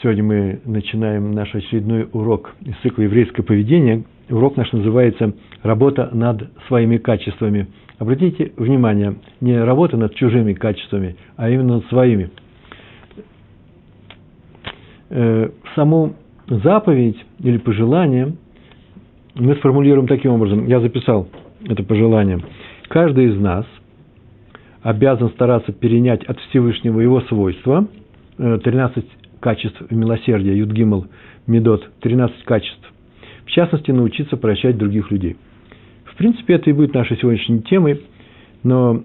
Сегодня мы начинаем наш очередной урок из цикла «Еврейское поведение». Урок наш называется «Работа над своими качествами». Обратите внимание, не работа над чужими качествами, а именно над своими. Э, саму заповедь или пожелание мы сформулируем таким образом. Я записал это пожелание. Каждый из нас обязан стараться перенять от Всевышнего его свойства, 13 э, качеств милосердия, Юдгимл, Медот, 13 качеств. В частности, научиться прощать других людей. В принципе, это и будет нашей сегодняшней темой, но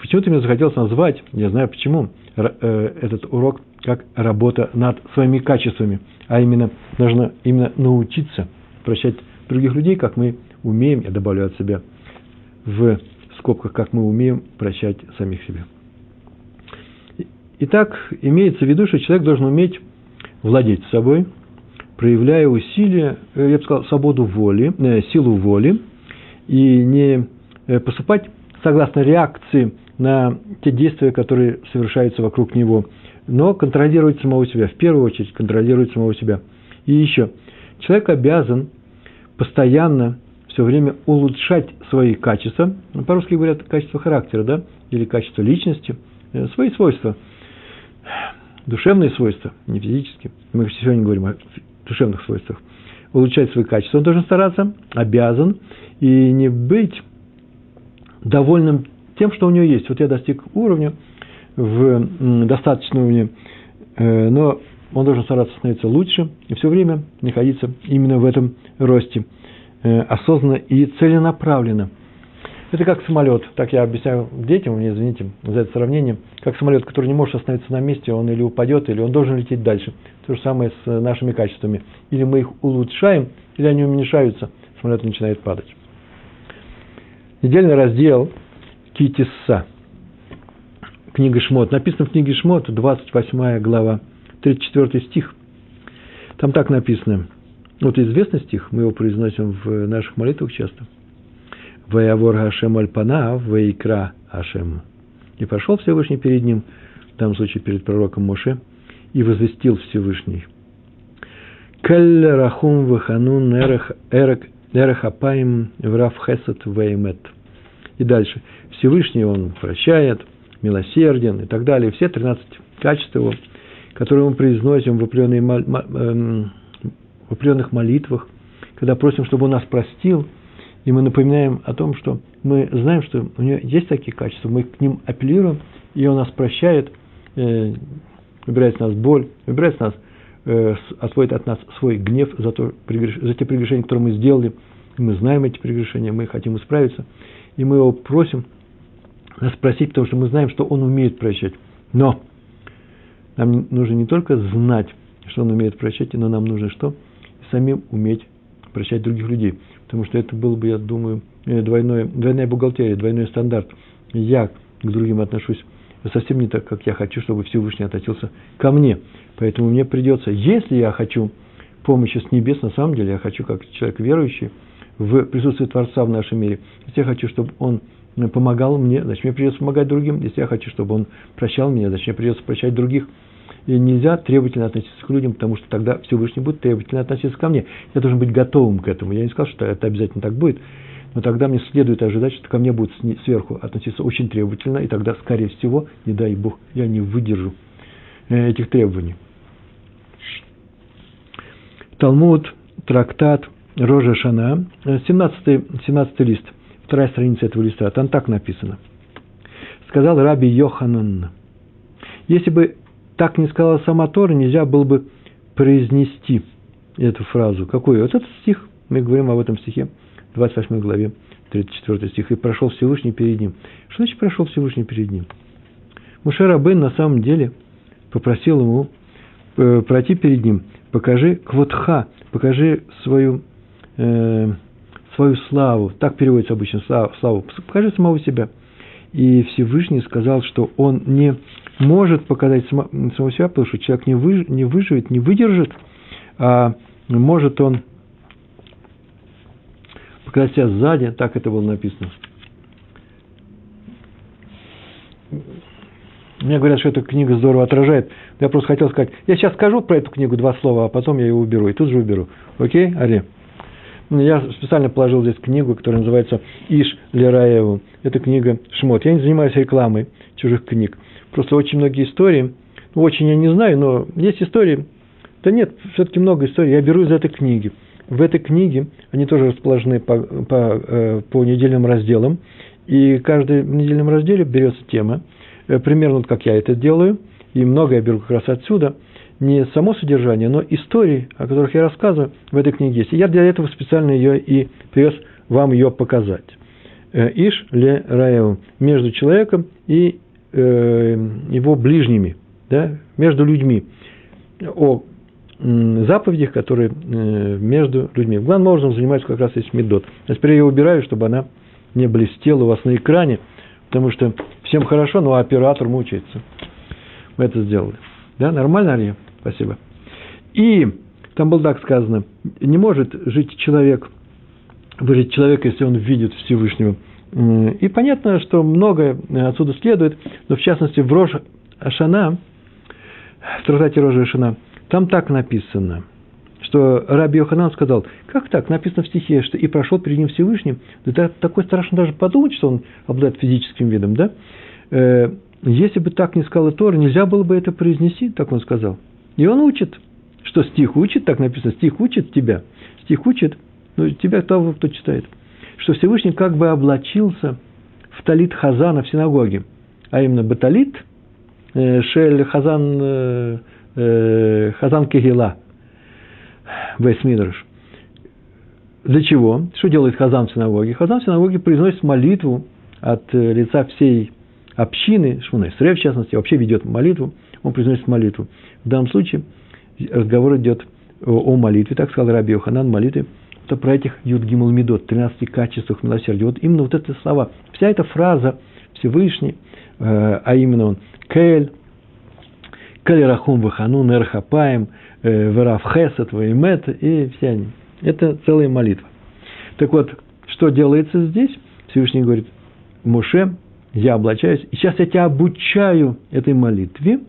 почему-то мне захотелось назвать, я знаю почему, э, этот урок как работа над своими качествами, а именно нужно именно научиться прощать других людей, как мы умеем, я добавлю от себя, в скобках, как мы умеем прощать самих себя. Итак, имеется в виду, что человек должен уметь владеть собой, проявляя усилия, э, я бы сказал, свободу воли, э, силу воли, и не э, поступать согласно реакции на те действия, которые совершаются вокруг него, но контролировать самого себя, в первую очередь контролировать самого себя. И еще, человек обязан постоянно, все время улучшать свои качества, по-русски говорят качество характера, да, или качество личности, свои свойства – душевные свойства, не физические. Мы сегодня говорим о душевных свойствах. Улучшать свои качества. Он должен стараться, обязан, и не быть довольным тем, что у него есть. Вот я достиг уровня, в достаточном уровне, э, но он должен стараться становиться лучше и все время находиться именно в этом росте, э, осознанно и целенаправленно – это как самолет, так я объясняю детям, мне извините за это сравнение, как самолет, который не может остановиться на месте, он или упадет, или он должен лететь дальше. То же самое с нашими качествами. Или мы их улучшаем, или они уменьшаются, самолет начинает падать. Недельный раздел Китисса. Книга Шмот. Написано в книге Шмот, 28 глава, 34 стих. Там так написано. Вот известный стих, мы его произносим в наших молитвах часто – Ваявор Хашем Альпана, Ваикра Хашем. И пошел Всевышний перед ним, в данном случае перед пророком Моше, и возвестил Всевышний. Кель Рахум Ваханун Эрах Апаим Врав Хесет Веймет. И дальше. Всевышний он прощает, милосерден и так далее. Все 13 качеств его, которые мы произносим в определенных молитвах, когда просим, чтобы он нас простил – и мы напоминаем о том, что мы знаем, что у нее есть такие качества, мы к ним апеллируем, и он нас прощает, э, убирает с нас боль, убирает с нас, э, отводит от нас свой гнев за, то, за те прегрешения, которые мы сделали. Мы знаем эти прегрешения, мы хотим исправиться, и мы его просим нас просить, потому что мы знаем, что он умеет прощать. Но нам нужно не только знать, что он умеет прощать, но нам нужно что? Самим уметь прощать других людей потому что это было бы, я думаю, э, двойное, двойная бухгалтерия, двойной стандарт. Я к другим отношусь совсем не так, как я хочу, чтобы Всевышний относился ко мне. Поэтому мне придется, если я хочу помощи с небес, на самом деле я хочу, как человек верующий, в присутствии Творца в нашем мире, если я хочу, чтобы Он помогал мне, значит, мне придется помогать другим. Если я хочу, чтобы Он прощал меня, значит, мне придется прощать других. И нельзя требовательно относиться к людям, потому что тогда Всевышний будет требовательно относиться ко мне. Я должен быть готовым к этому. Я не сказал, что это обязательно так будет, но тогда мне следует ожидать, что ко мне будут сверху относиться очень требовательно, и тогда, скорее всего, не дай Бог, я не выдержу э, этих требований. Талмуд, трактат, Рожа Шана, 17, э, 17 лист, вторая страница этого листа, там так написано. Сказал Раби Йоханан, если бы так не сказала сама Тора, нельзя было бы произнести эту фразу. Какой? Вот этот стих, мы говорим об этом стихе, 28 главе, 34 стих. «И прошел Всевышний перед ним». Что значит «прошел Всевышний перед ним»? Мушер Абен на самом деле попросил ему э, пройти перед ним. Покажи квотха, покажи свою, э, свою славу. Так переводится обычно славу. Покажи самого себя. И Всевышний сказал, что он не может показать самого себя, потому что человек не, вы, не выживет, не выдержит, а может он показать себя сзади, так это было написано. Мне говорят, что эта книга здорово отражает. Я просто хотел сказать, я сейчас скажу про эту книгу два слова, а потом я ее уберу. И тут же уберу. Окей, Ари? Я специально положил здесь книгу, которая называется «Иш Лераеву». Это книга Шмот. Я не занимаюсь рекламой чужих книг. Просто очень многие истории, ну, очень я не знаю, но есть истории, да нет, все-таки много историй. Я беру из этой книги. В этой книге они тоже расположены по, по, э, по недельным разделам. И каждый в недельном разделе берется тема, э, примерно вот как я это делаю, и много я беру как раз отсюда, не само содержание, но истории, о которых я рассказываю, в этой книге есть. И я для этого специально ее и привез вам ее показать. Э, Иш ле раеву между человеком и э, его ближними, да, между людьми, о заповедях, которые между людьми. Главным образом занимается как раз здесь медот. А теперь я ее убираю, чтобы она не блестел у вас на экране, потому что всем хорошо, но оператор мучается. Мы это сделали. Да, нормально, Ария? Спасибо. И там было так сказано, не может жить человек, выжить человек, если он видит Всевышнего. И понятно, что многое отсюда следует, но в частности в Рож Ашана, в трактате Рожа Ашана, там так написано – что Раби Йоханан сказал, как так, написано в стихе, что и прошел перед ним Всевышний, это такой страшно даже подумать, что он обладает физическим видом, да? Э, если бы так не сказал Тор, нельзя было бы это произнести, так он сказал. И он учит, что стих учит, так написано, стих учит тебя, стих учит, ну, тебя того, кто читает, что Всевышний как бы облачился в талит Хазана в синагоге, а именно баталит, э, шель Хазан, э, э, Хазан Кегила – Весмидрш. Для чего? Что делает Хазан в синагоге? Хазан в синагоге произносит молитву от э, лица всей общины, Шмунесре в частности, вообще ведет молитву, он произносит молитву. В данном случае разговор идет о, молитве, так сказал Раби Йоханан, молитве, то про этих Юдгимул Медот, 13 качествах милосердия. Вот именно вот эти слова, вся эта фраза Всевышний, э, а именно он, Кель, Калерахум Ваханун Эрхапаем, э, Верав Хесет, Ваймет и все они. Это целая молитва. Так вот, что делается здесь? Всевышний говорит, Моше, я облачаюсь, и сейчас я тебя обучаю этой молитве,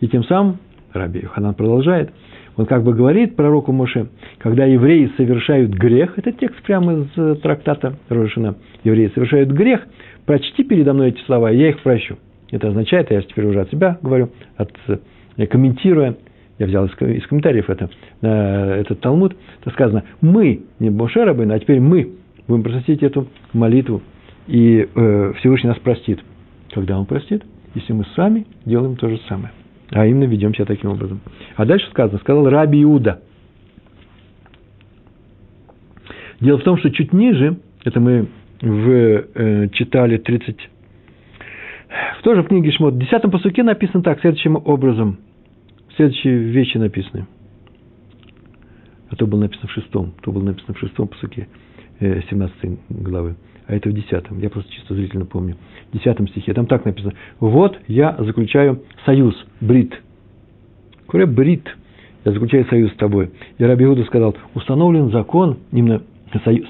и тем самым, Раби Йоханан продолжает, он как бы говорит пророку Моше, когда евреи совершают грех, это текст прямо из э, трактата Рошина, евреи совершают грех, прочти передо мной эти слова, я их прощу. Это означает, я теперь уже от себя говорю, от, э, комментируя, я взял из, из комментариев это, э, этот Талмуд, это сказано, мы, не Моше Рабын, а теперь мы будем просить эту молитву, и э, Всевышний нас простит. Когда Он простит? Если мы сами делаем то же самое. А именно ведем себя таким образом. А дальше сказано, сказал Раби Иуда. Дело в том, что чуть ниже, это мы в, э, читали 30 в той же книге Шмот, в десятом посуке написано так, следующим образом. Следующие вещи написаны. А то было написано в шестом, то было написано в шестом посуке 17 э, главы. А это в десятом. Я просто чисто зрительно помню. В десятом стихе. Там так написано. Вот я заключаю союз, брит. Куре брит. Я заключаю союз с тобой. И Раби Иуда сказал, установлен закон, именно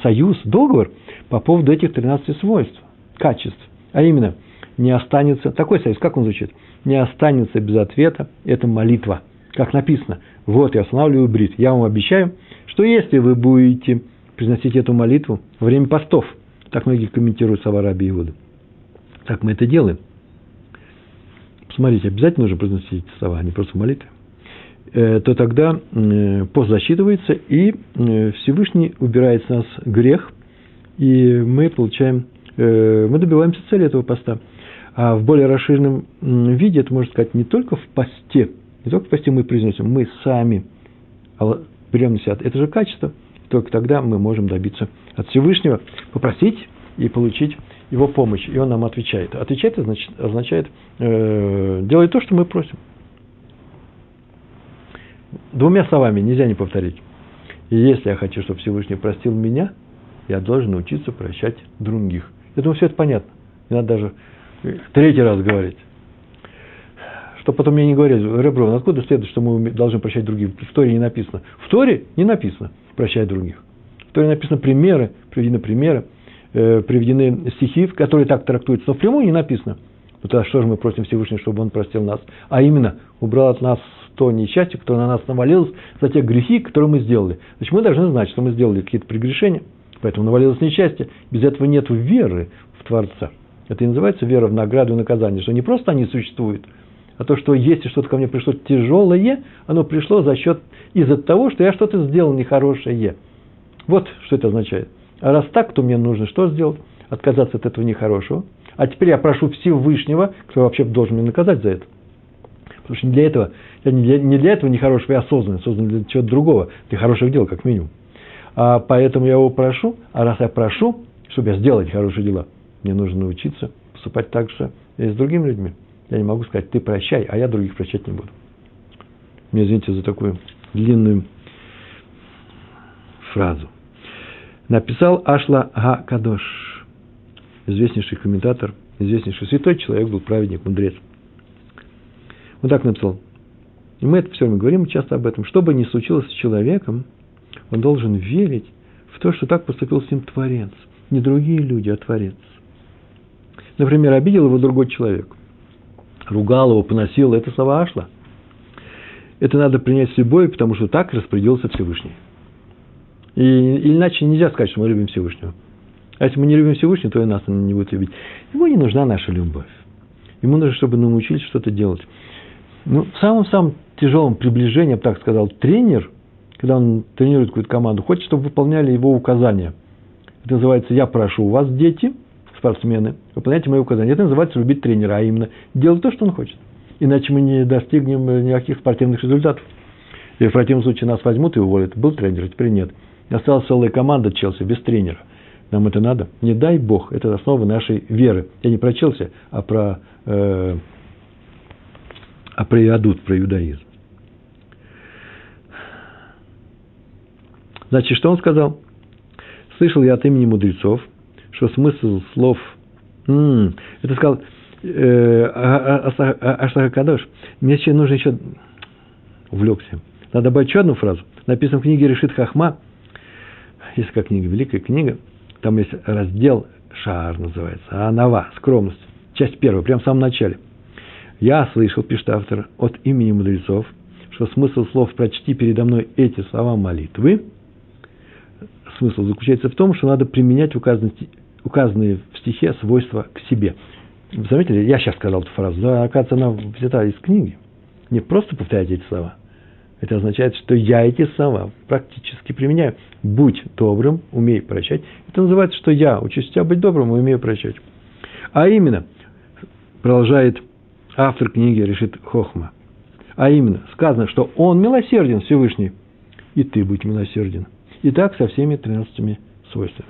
союз, договор по поводу этих 13 свойств, качеств. А именно – не останется, такой союз, как он звучит, не останется без ответа, это молитва. Как написано, вот я останавливаю брит, я вам обещаю, что если вы будете произносить эту молитву во время постов, так многие комментируют слова Раби Иуда, так мы это делаем. Посмотрите, обязательно нужно произносить эти слова, а не просто молитвы э, то тогда э, пост засчитывается, и э, Всевышний убирает с нас грех, и мы получаем, мы добиваемся цели этого поста. А в более расширенном виде это можно сказать не только в посте, не только в посте мы произносим, мы сами берем на себя это же качество, только тогда мы можем добиться от Всевышнего, попросить и получить его помощь, и он нам отвечает. Отвечает значит, означает э, делай то, что мы просим. Двумя словами нельзя не повторить. Если я хочу, чтобы Всевышний простил меня, я должен научиться прощать других. Я думаю, все это понятно. Не надо даже третий раз говорить. Что потом мне не говорят, Реброн, откуда следует, что мы должны прощать других? В Торе не написано. В Торе не написано прощать других. В Торе написано примеры, приведены примеры, э, приведены стихи, которые так трактуются, но впрямую не написано Ну тогда что же мы просим Всевышнего, чтобы Он простил нас? А именно, убрал от нас то несчастье, которое на нас навалилось за те грехи, которые мы сделали. Значит, мы должны знать, что мы сделали какие-то прегрешения, поэтому навалилось несчастье. Без этого нет веры в Творца. Это и называется вера в награду и наказание, что не просто они существуют, а то, что если что-то ко мне пришло тяжелое, оно пришло за счет из-за того, что я что-то сделал нехорошее. Вот что это означает. А раз так, то мне нужно что сделать? Отказаться от этого нехорошего. А теперь я прошу Всевышнего, кто вообще должен меня наказать за это. Потому что не для этого, я не для, не для этого нехорошего я создан, создан для чего-то другого, для хороших дел, как минимум. А поэтому я его прошу, а раз я прошу, чтобы я сделал эти хорошие дела, мне нужно научиться поступать так же и с другими людьми. Я не могу сказать, ты прощай, а я других прощать не буду. Мне извините за такую длинную фразу. Написал Ашла Га Кадош, известнейший комментатор, известнейший святой человек, был праведник, мудрец. Вот так написал. И мы это все время говорим часто об этом. Что бы ни случилось с человеком, он должен верить в то, что так поступил с ним Творец. Не другие люди, а Творец. Например, обидел его другой человек. Ругал его, поносил. Это слова Ашла. Это надо принять с любовью, потому что так распорядился Всевышний. И, иначе нельзя сказать, что мы любим Всевышнего. А если мы не любим Всевышнего, то и нас он не будет любить. Ему не нужна наша любовь. Ему нужно, чтобы научились что-то делать. Ну, в самом-самом тяжелом приближении, я бы так сказал, тренер, когда он тренирует какую-то команду, хочет, чтобы выполняли его указания. Это называется «я прошу у вас, дети, спортсмены, выполняйте мои указания». Это называется любить тренера, а именно делать то, что он хочет. Иначе мы не достигнем никаких спортивных результатов. И в противном случае нас возьмут и уволят. Был тренер, а теперь нет. Осталась целая команда Челси без тренера. Нам это надо? Не дай Бог, это основа нашей веры. Я не про Челси, а про, э, а про Иадут, про иудаизм. Значит, что он сказал? Слышал я от имени мудрецов, что смысл слов... М-м, это сказал э, Аштаха Кадош. Мне еще нужно еще... Увлекся. Надо добавить еще одну фразу. Написано в книге Решит Хахма. Есть как книга, великая книга. Там есть раздел Шаар называется. Анава, скромность. Часть первая, прямо в самом начале. Я слышал, пишет автор, от имени мудрецов, что смысл слов «прочти передо мной эти слова молитвы» смысл заключается в том, что надо применять указанные, указанные в стихе свойства к себе. Вы заметили, я сейчас сказал эту фразу, да, оказывается, она взята из книги. Не просто повторяйте эти слова. Это означает, что я эти слова практически применяю. Будь добрым, умей прощать. Это называется, что я учусь тебя быть добрым умею прощать. А именно, продолжает автор книги Решит Хохма, а именно, сказано, что он милосерден Всевышний, и ты будь милосерден. И так со всеми 13 свойствами.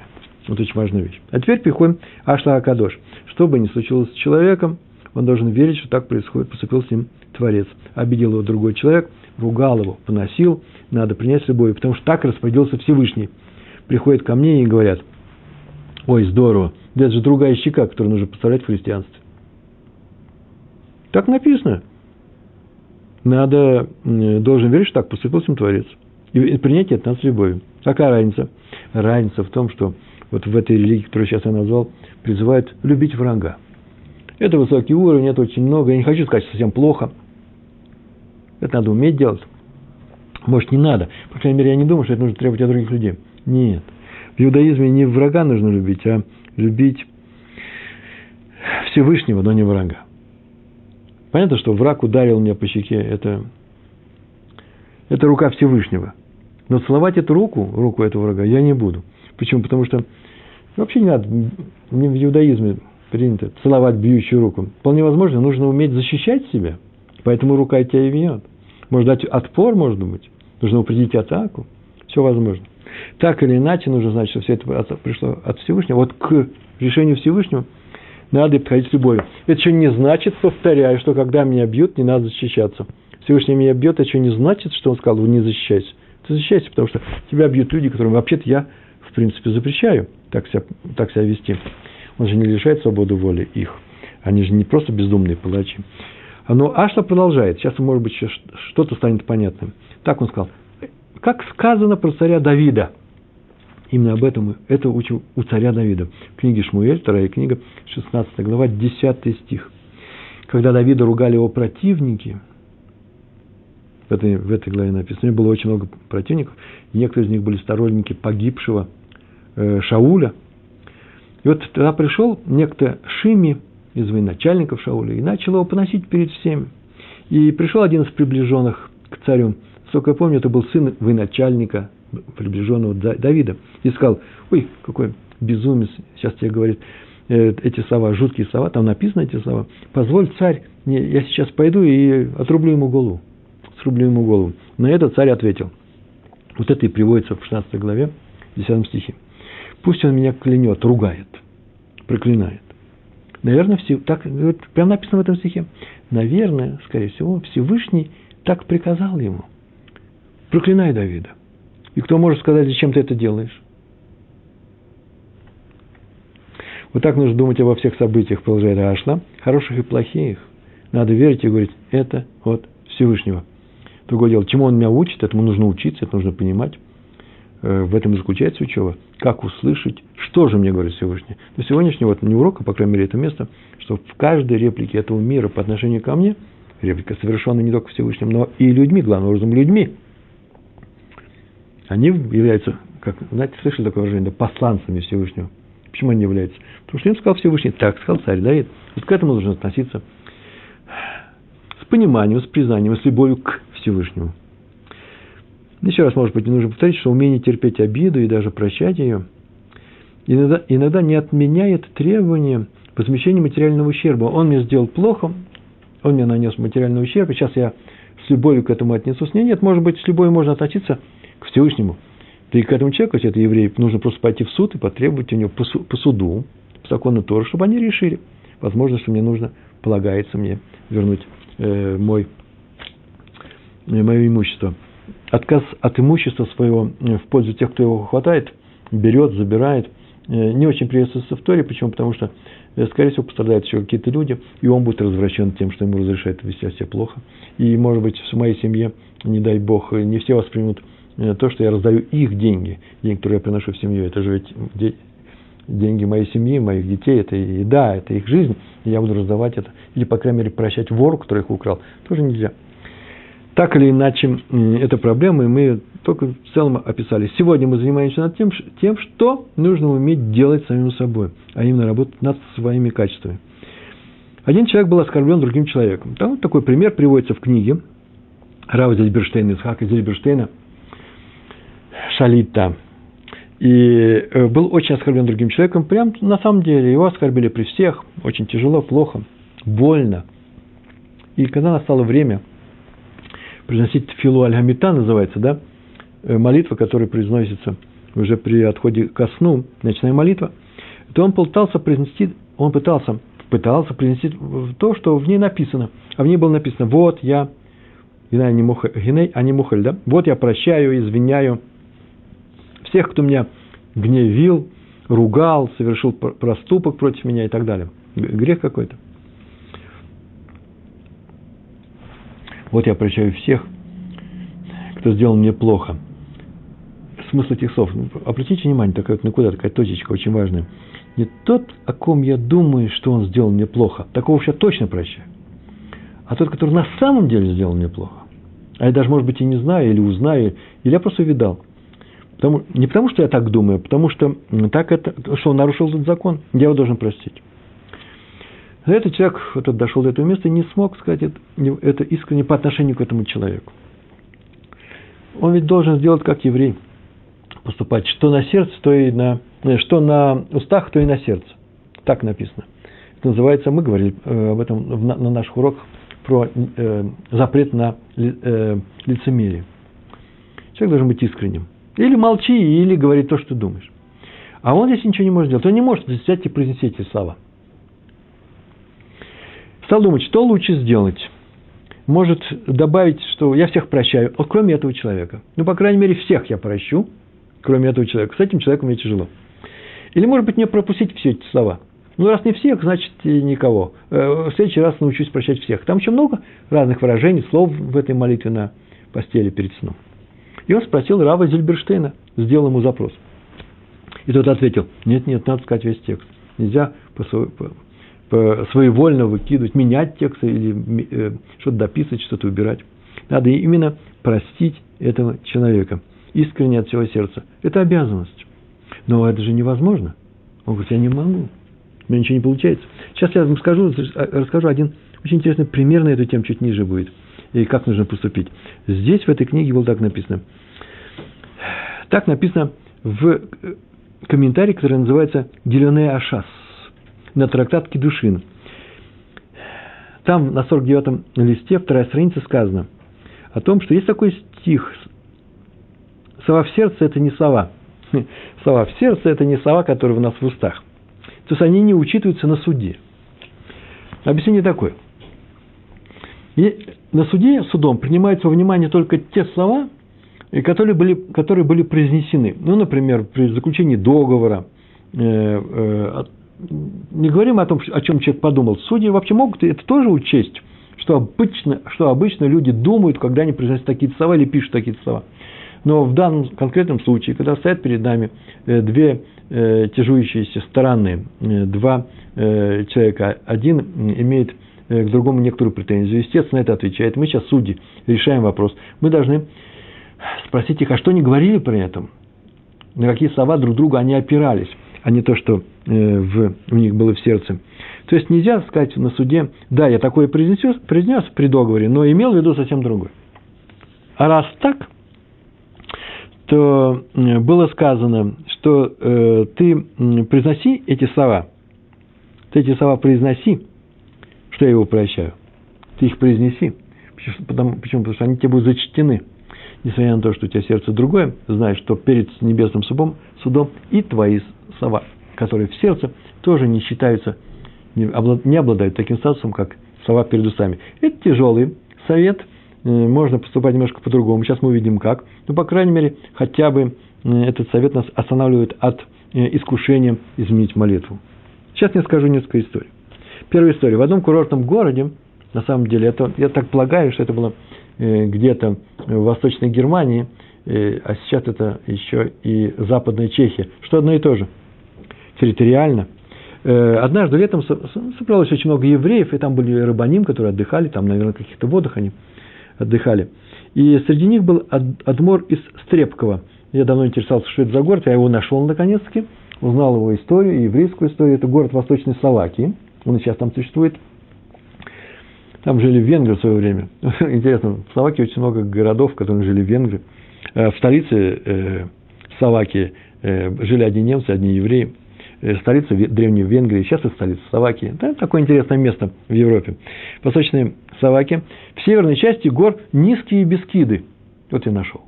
Вот очень важная вещь. А теперь переходим Ашла Акадош. Что бы ни случилось с человеком, он должен верить, что так происходит, поступил с ним Творец. Обидел его другой человек, ругал его, поносил, надо принять с любовью, потому что так распорядился Всевышний. Приходят ко мне и говорят, ой, здорово, да это же другая щека, которую нужно поставлять в христианстве. Так написано. Надо, должен верить, что так поступил с ним Творец. И принять это надо с любовью. Какая разница? Разница в том, что вот в этой религии, которую сейчас я назвал, призывают любить врага. Это высокий уровень, это очень много. Я не хочу сказать, что совсем плохо. Это надо уметь делать. Может, не надо. По крайней мере, я не думаю, что это нужно требовать от других людей. Нет. В иудаизме не врага нужно любить, а любить Всевышнего, но не врага. Понятно, что враг ударил меня по щеке. Это, это рука Всевышнего. Но целовать эту руку, руку этого врага, я не буду. Почему? Потому что вообще не надо, не в иудаизме принято целовать бьющую руку. Вполне возможно, нужно уметь защищать себя. Поэтому рука тебя и вьет. Может дать отпор, может быть. Нужно упредить атаку. Все возможно. Так или иначе, нужно знать, что все это пришло от Всевышнего. Вот к решению Всевышнего надо подходить с любовью. Это еще не значит, повторяю, что когда меня бьют, не надо защищаться. Всевышний меня бьет, это еще не значит, что он сказал, не защищайся. Ты защищайся, потому что тебя бьют люди, которым вообще-то я, принципе, запрещаю так себя, так себя вести. Он же не лишает свободы воли их. Они же не просто бездумные палачи. Но Ашла продолжает. Сейчас, может быть, что-то станет понятным. Так он сказал. Как сказано про царя Давида. Именно об этом это учил у царя Давида. В книге Шмуэль, вторая книга, 16 глава, 10 стих. когда Давида ругали его противники, в этой, в этой главе написано, у него было очень много противников, некоторые из них были сторонники погибшего Шауля. И вот тогда пришел некто Шими из военачальников Шауля и начал его поносить перед всеми. И пришел один из приближенных к царю. Сколько я помню, это был сын военачальника, приближенного Давида. И сказал, ой, какой безумец, сейчас тебе говорит, э, эти слова, жуткие слова, там написаны эти слова. Позволь, царь, я сейчас пойду и отрублю ему голову. Срублю ему голову. На это царь ответил. Вот это и приводится в 16 главе, 10 стихе. Пусть он меня клянет, ругает, проклинает. Наверное, все, так прямо написано в этом стихе. Наверное, скорее всего, Всевышний так приказал ему. Проклинай Давида. И кто может сказать, зачем ты это делаешь? Вот так нужно думать обо всех событиях, продолжает Ашла, хороших и плохих. Надо верить и говорить, это от Всевышнего. Другое дело, чему он меня учит, этому нужно учиться, это нужно понимать. Э, в этом и заключается учеба. Как услышать, что же мне говорит Всевышний. До сегодняшнего, вот не урока, по крайней мере, это место, что в каждой реплике этого мира по отношению ко мне, реплика совершенно не только Всевышним, но и людьми, главным образом людьми, они являются, как, знаете, слышали такое выражение, посланцами Всевышнего. Почему они являются? Потому что им сказал Всевышний, так сказал царь Давид. Вот к этому нужно относиться с пониманием, с признанием, с любовью к Всевышнему. Еще раз, может быть, не нужно повторить, что умение терпеть обиду и даже прощать ее иногда, иногда не отменяет требования возмещения материального ущерба. Он мне сделал плохо, он мне нанес материальный ущерб, и сейчас я с любовью к этому отнесусь. Нет, нет, может быть, с любовью можно относиться к Всевышнему. И к этому человеку, если это еврей, нужно просто пойти в суд и потребовать у него по, по суду, по закону Тора, чтобы они решили. Возможно, что мне нужно, полагается мне вернуть э, мой, э, мое имущество. Отказ от имущества своего э, в пользу тех, кто его хватает, берет, забирает, э, не очень приветствуется в Торе. Почему? Потому что, э, скорее всего, пострадают еще какие-то люди, и он будет развращен тем, что ему разрешают вести себя плохо. И, может быть, в моей семье, не дай Бог, не все воспримут то, что я раздаю их деньги, деньги, которые я приношу в семью, это же ведь деньги моей семьи, моих детей, это еда, это их жизнь, и я буду раздавать это, или, по крайней мере, прощать вору, который их украл, тоже нельзя. Так или иначе, это проблема, и мы только в целом описали. Сегодня мы занимаемся над тем, тем, что нужно уметь делать самим собой, а именно работать над своими качествами. Один человек был оскорблен другим человеком. Там такой пример приводится в книге Рава Зельберштейна, Исхака Зельберштейна – Шалита. И э, был очень оскорблен другим человеком. Прям на самом деле его оскорбили при всех. Очень тяжело, плохо, больно. И когда настало время произносить филу аль-хамита, называется, да, э, молитва, которая произносится уже при отходе ко сну, ночная молитва, то он пытался произнести, он пытался, пытался произнести то, что в ней написано. А в ней было написано, вот я, Гиней, а не мухаль, да, вот я прощаю, извиняю, всех, кто меня гневил, ругал, совершил проступок против меня и так далее. Грех какой-то. Вот я прощаю всех, кто сделал мне плохо. Смысл этих слов. Обратите внимание, такая вот накуда, такая точечка очень важная. Не тот, о ком я думаю, что он сделал мне плохо. Такого я точно прощаю. А тот, который на самом деле сделал мне плохо. А я даже, может быть, и не знаю, или узнаю, или я просто видал. Потому, не потому, что я так думаю, а потому что так это, что он нарушил этот закон, я его должен простить. Но этот человек вот, дошел до этого места и не смог сказать это, это искренне по отношению к этому человеку. Он ведь должен сделать как еврей, поступать, что на сердце, то и на, э, что на устах, то и на сердце. Так написано. Это называется, мы говорили э, об этом на наших уроках, про э, запрет на э, лицемерие. Человек должен быть искренним. Или молчи, или говори то, что думаешь. А он здесь ничего не может делать. Он не может взять и произнести эти слова. Стал думать, что лучше сделать. Может добавить, что я всех прощаю, вот кроме этого человека. Ну, по крайней мере, всех я прощу, кроме этого человека. С этим человеком мне тяжело. Или, может быть, мне пропустить все эти слова. Ну, раз не всех, значит, и никого. Э, в следующий раз научусь прощать всех. Там еще много разных выражений, слов в этой молитве на постели перед сном. И он спросил Рава Зильберштейна, сделал ему запрос. И тот ответил, нет, нет, надо сказать весь текст. Нельзя по, своевольно выкидывать, менять тексты или что-то дописывать, что-то убирать. Надо именно простить этого человека искренне от всего сердца. Это обязанность. Но это же невозможно. Он говорит, я не могу. У меня ничего не получается. Сейчас я вам скажу, расскажу один очень интересный пример на эту тему, чуть ниже будет. И как нужно поступить. Здесь, в этой книге, было так написано. Так написано в комментарии, который называется «Делене Ашас» на трактат Кедушин. Там на 49-м листе, вторая страница, сказано о том, что есть такой стих «Сова в сердце – это не сова». Слова в сердце – это не слова, которые у нас в устах. То есть они не учитываются на суде. Объяснение такое. И на суде, судом принимаются во внимание только те слова, которые были, которые были произнесены. Ну, например, при заключении договора, э, э, не говорим о том, о чем человек подумал. Судьи вообще могут это тоже учесть, что обычно, что обычно люди думают, когда они произносят такие слова или пишут такие слова. Но в данном конкретном случае, когда стоят перед нами э, две э, тяжующиеся стороны, э, два человека, один имеет к другому некоторую претензию, естественно, это отвечает. Мы сейчас судьи, решаем вопрос. Мы должны спросить их, а что они говорили при этом? На какие слова друг друга они опирались, а не то, что в, у них было в сердце. То есть нельзя сказать на суде, да, я такое произнес, произнес при договоре, но имел в виду совсем другое. А раз так, то было сказано, что э, ты произноси эти слова, ты эти слова произноси, что я его прощаю, ты их произнеси. Потому, почему? Потому что они тебе будут зачтены. Несмотря на то, что у тебя сердце другое, знаешь, что перед небесным судом, судом и твои слова, которые в сердце, тоже не считаются, не обладают таким статусом, как слова перед усами. Это тяжелый совет – Э, можно поступать немножко по-другому. Сейчас мы увидим как. Но, по крайней мере, хотя бы э, этот совет нас останавливает от э, искушения изменить молитву. Сейчас я скажу несколько историй. Первая история. В одном курортном городе, на самом деле, это, я так полагаю, что это было где-то в Восточной Германии, а сейчас это еще и Западная Чехия, что одно и то же. Территориально. Однажды летом собралось очень много евреев, и там были рыбаним, которые отдыхали, там, наверное, в каких-то водах они отдыхали. И среди них был Адмор из Стрепкова. Я давно интересовался, что это за город, я его нашел наконец-таки, узнал его историю, еврейскую историю. Это город Восточной Словакии, он сейчас там существует. Там жили венгры в свое время. Интересно, в Словакии очень много городов, в которых жили венгры. Э, в столице э, Словакии э, жили одни немцы, одни евреи. Столица древней Венгрии, сейчас это столица Словакии. Да, такое интересное место в Европе. Восточная Словакия. В северной части гор низкие бескиды. Вот я нашел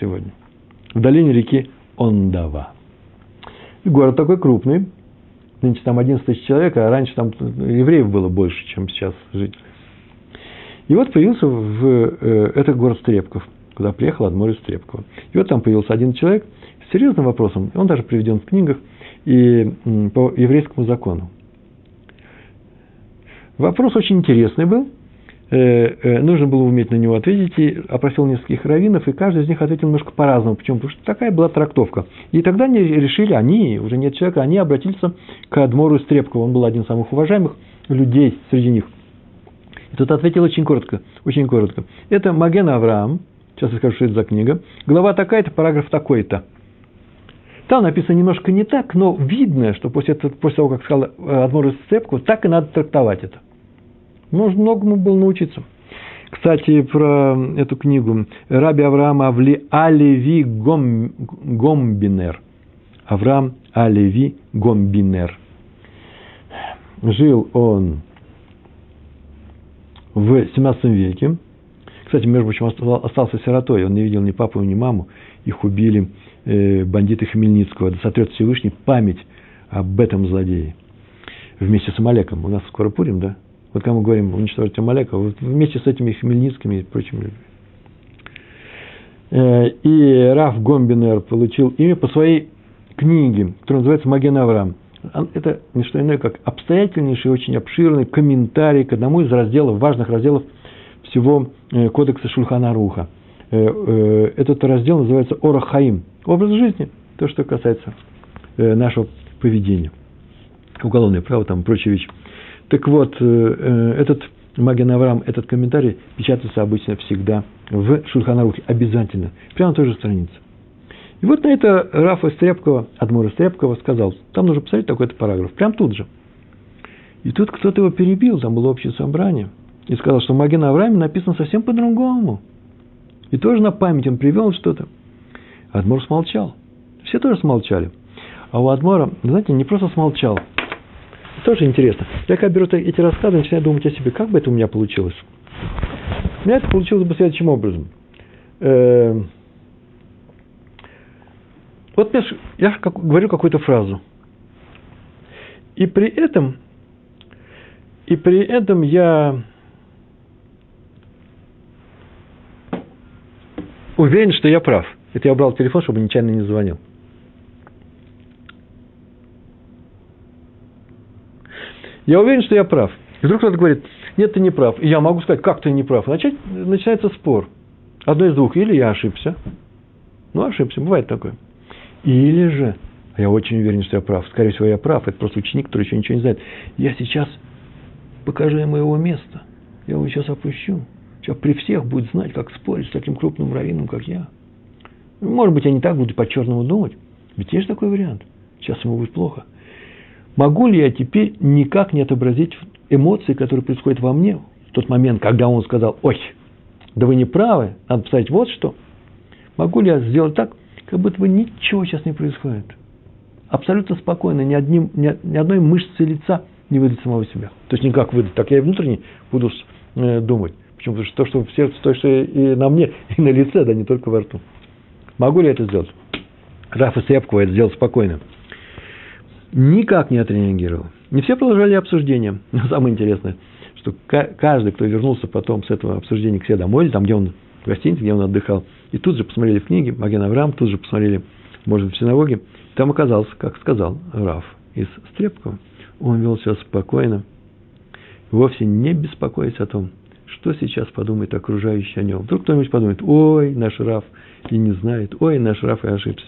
сегодня. В долине реки Ондава. Город такой крупный. Нынче там 11 тысяч человек, а раньше там евреев было больше, чем сейчас жителей. И вот появился в э, этот город Стрепков, куда приехал Адмор из Стрепкова. И вот там появился один человек с серьезным вопросом, он даже приведен в книгах, и по еврейскому закону. Вопрос очень интересный был – Э, э, нужно было уметь на него ответить, и опросил нескольких раввинов, и каждый из них ответил немножко по-разному. Почему? Потому что такая была трактовка. И тогда они решили, они, уже нет человека, они обратились к Адмору Стрепкову. Он был один из самых уважаемых людей среди них. И тот ответил очень коротко, очень коротко. Это Маген Авраам, сейчас я скажу, что это за книга, глава такая-то, параграф такой-то. Там написано немножко не так, но видно, что после, этого, после того, как сказал Адмор Стрепков, так и надо трактовать это. Можно многому было научиться. Кстати, про эту книгу. Раби Авраам Авли Алеви Гом, Гомбинер. Авраам Алеви Гомбинер. Жил он в 17 веке. Кстати, между прочим, остался сиротой. Он не видел ни папу, ни маму. Их убили э, бандиты Хмельницкого. Да сотрет Всевышний память об этом злодее. Вместе с Амалеком. У нас скоро Пурим, да? Вот когда мы говорим уничтожить Амалека, вот вместе с этими Хмельницкими и прочими людьми. Э, и Раф Гомбинер получил имя по своей книге, которая называется «Маген Авраам». Это не что иное, как обстоятельнейший, очень обширный комментарий к одному из разделов, важных разделов всего э, кодекса Шульхана Руха. Э, этот раздел называется Орахаим. Образ жизни, то, что касается нашего поведения. Уголовное право, там прочие вещи. Так вот, э, этот Маген Авраам, этот комментарий печатается обычно всегда в Шульханарухе, обязательно, прямо на той же странице. И вот на это Рафа Стрепкова, Адмура Стрепкова сказал, там нужно посмотреть такой-то параграф, прям тут же. И тут кто-то его перебил, там было общее собрание, и сказал, что Маген Аврааме написано совсем по-другому. И тоже на память он привел что-то. Адмур смолчал. Все тоже смолчали. А у Адмора, знаете, не просто смолчал. Тоже интересно. Я когда беру эти рассказы, начинаю думать о себе, как бы это у меня получилось. У меня это получилось бы следующим образом. Эм, вот я говорю какую-то фразу. И при этом, и при этом я уверен, что я прав. Это я убрал телефон, чтобы нечаянно не звонил. Я уверен, что я прав. И вдруг кто-то говорит, нет, ты не прав. И я могу сказать, как ты не прав. Начать, начинается спор. Одно из двух. Или я ошибся. Ну, ошибся. Бывает такое. Или же, а я очень уверен, что я прав. Скорее всего, я прав. Это просто ученик, который еще ничего не знает. Я сейчас покажу ему его место. Я его сейчас опущу. Сейчас при всех будет знать, как спорить с таким крупным раввином, как я. Может быть, я не так буду по-черному думать. Ведь есть такой вариант. Сейчас ему будет плохо. Могу ли я теперь никак не отобразить эмоции, которые происходят во мне в тот момент, когда он сказал, ой, да вы не правы, надо поставить вот что. Могу ли я сделать так, как будто бы ничего сейчас не происходит? Абсолютно спокойно, ни, одним, ни, ни одной мышцы лица не выдать самого себя. То есть никак выдать. Так я и внутренне буду э, думать. Почему? Потому что то, что в сердце, то, что и на мне, и на лице, да не только во рту. Могу ли я это сделать? Рафа Сепкова это сделал спокойно никак не отреагировал. Не все продолжали обсуждение. Но самое интересное, что каждый, кто вернулся потом с этого обсуждения к себе домой, или там, где он в гостинице, где он отдыхал, и тут же посмотрели в книге Маген Авраам, тут же посмотрели, может быть, в синагоге, там оказался, как сказал Раф из Стрепкова, он вел себя спокойно, вовсе не беспокоясь о том, что сейчас подумает окружающий о нем. Вдруг кто-нибудь подумает, ой, наш Раф и не знает, ой, наш Раф и ошибся.